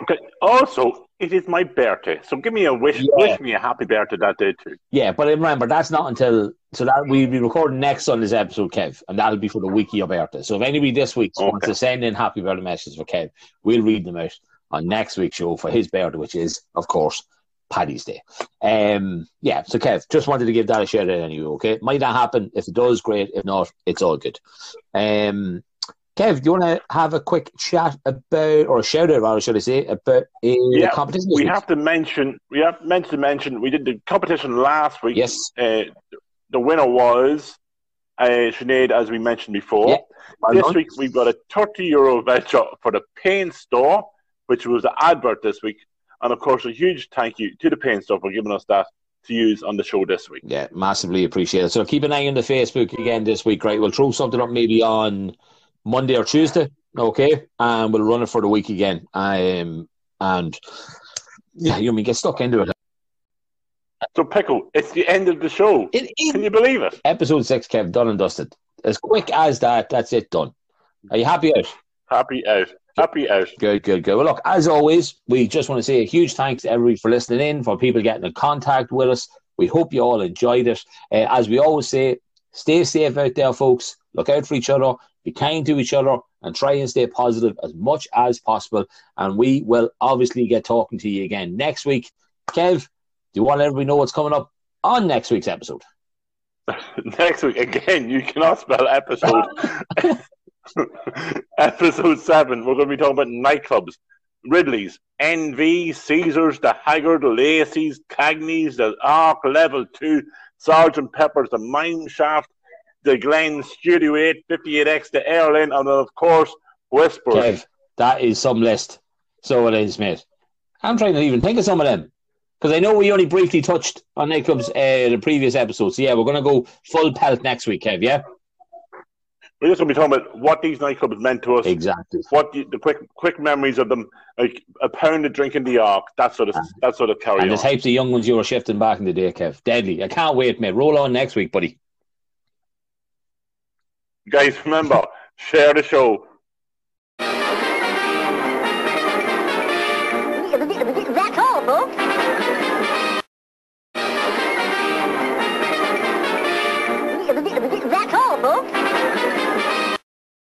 Okay. Also, it is my birthday, so give me a wish. Yeah. Wish me a happy birthday that day too. Yeah, but remember that's not until so that we'll be recording next Sunday's episode, Kev, and that'll be for the week of your birthday. So if anybody this week wants to send in happy birthday messages for Kev, we'll read them out on next week's show for his birthday, which is, of course, Paddy's Day. Um, yeah, so Kev, just wanted to give that a shout out anyway. Okay, might not happen. If it does, great. If not, it's all good. Um, Kev, do you want to have a quick chat about, or a shout out, rather, should I say, about a Yeah, competition? We have to mention. We have meant to mention. We did the competition last week. Yes. Uh, the winner was uh, Sinead, as we mentioned before. Yeah. Well this done. week we've got a 30 euro voucher for the Paint Store, which was the advert this week. And of course, a huge thank you to the Paint Store for giving us that to use on the show this week. Yeah, massively appreciated. So keep an eye on the Facebook again this week, right? We'll throw something up maybe on Monday or Tuesday, okay? And we'll run it for the week again. Um, and yeah, you mean get stuck into it. So, Pico, it's the end of the show. It Can you believe it? episode six, Kev, done and dusted. As quick as that, that's it done. Are you happy out? Happy out. Happy out. Good, good, good. Well, look, as always, we just want to say a huge thanks to everybody for listening in, for people getting in contact with us. We hope you all enjoyed it. Uh, as we always say, stay safe out there, folks. Look out for each other, be kind to each other, and try and stay positive as much as possible. And we will obviously get talking to you again next week. Kev, do you want to let everybody know what's coming up on next week's episode? Next week, again, you cannot spell episode. episode 7, we're going to be talking about nightclubs. Ridley's, NV, Caesars, the Haggard, Lacey's, Cagney's, the Arc Level 2, Sergeant Pepper's, the Mine Shaft, the Glen Studio 8, 58X, the Airline, and then, of course, Whispers. Kev, that is some list. So it is, mate. I'm trying to even think of some of them. Because I know we only briefly touched on nightclubs uh, the previous episode. So yeah, we're going to go full pelt next week, Kev, yeah? We're just going to be talking about what these nightclubs meant to us, Exactly. what the, the quick quick memories of them, like a pound of drink in the Arc, that sort of that sort of carry And the on. types of young ones you were shifting back in the day, Kev. Deadly. I can't wait, mate. Roll on next week, buddy. Guys, remember, share the show.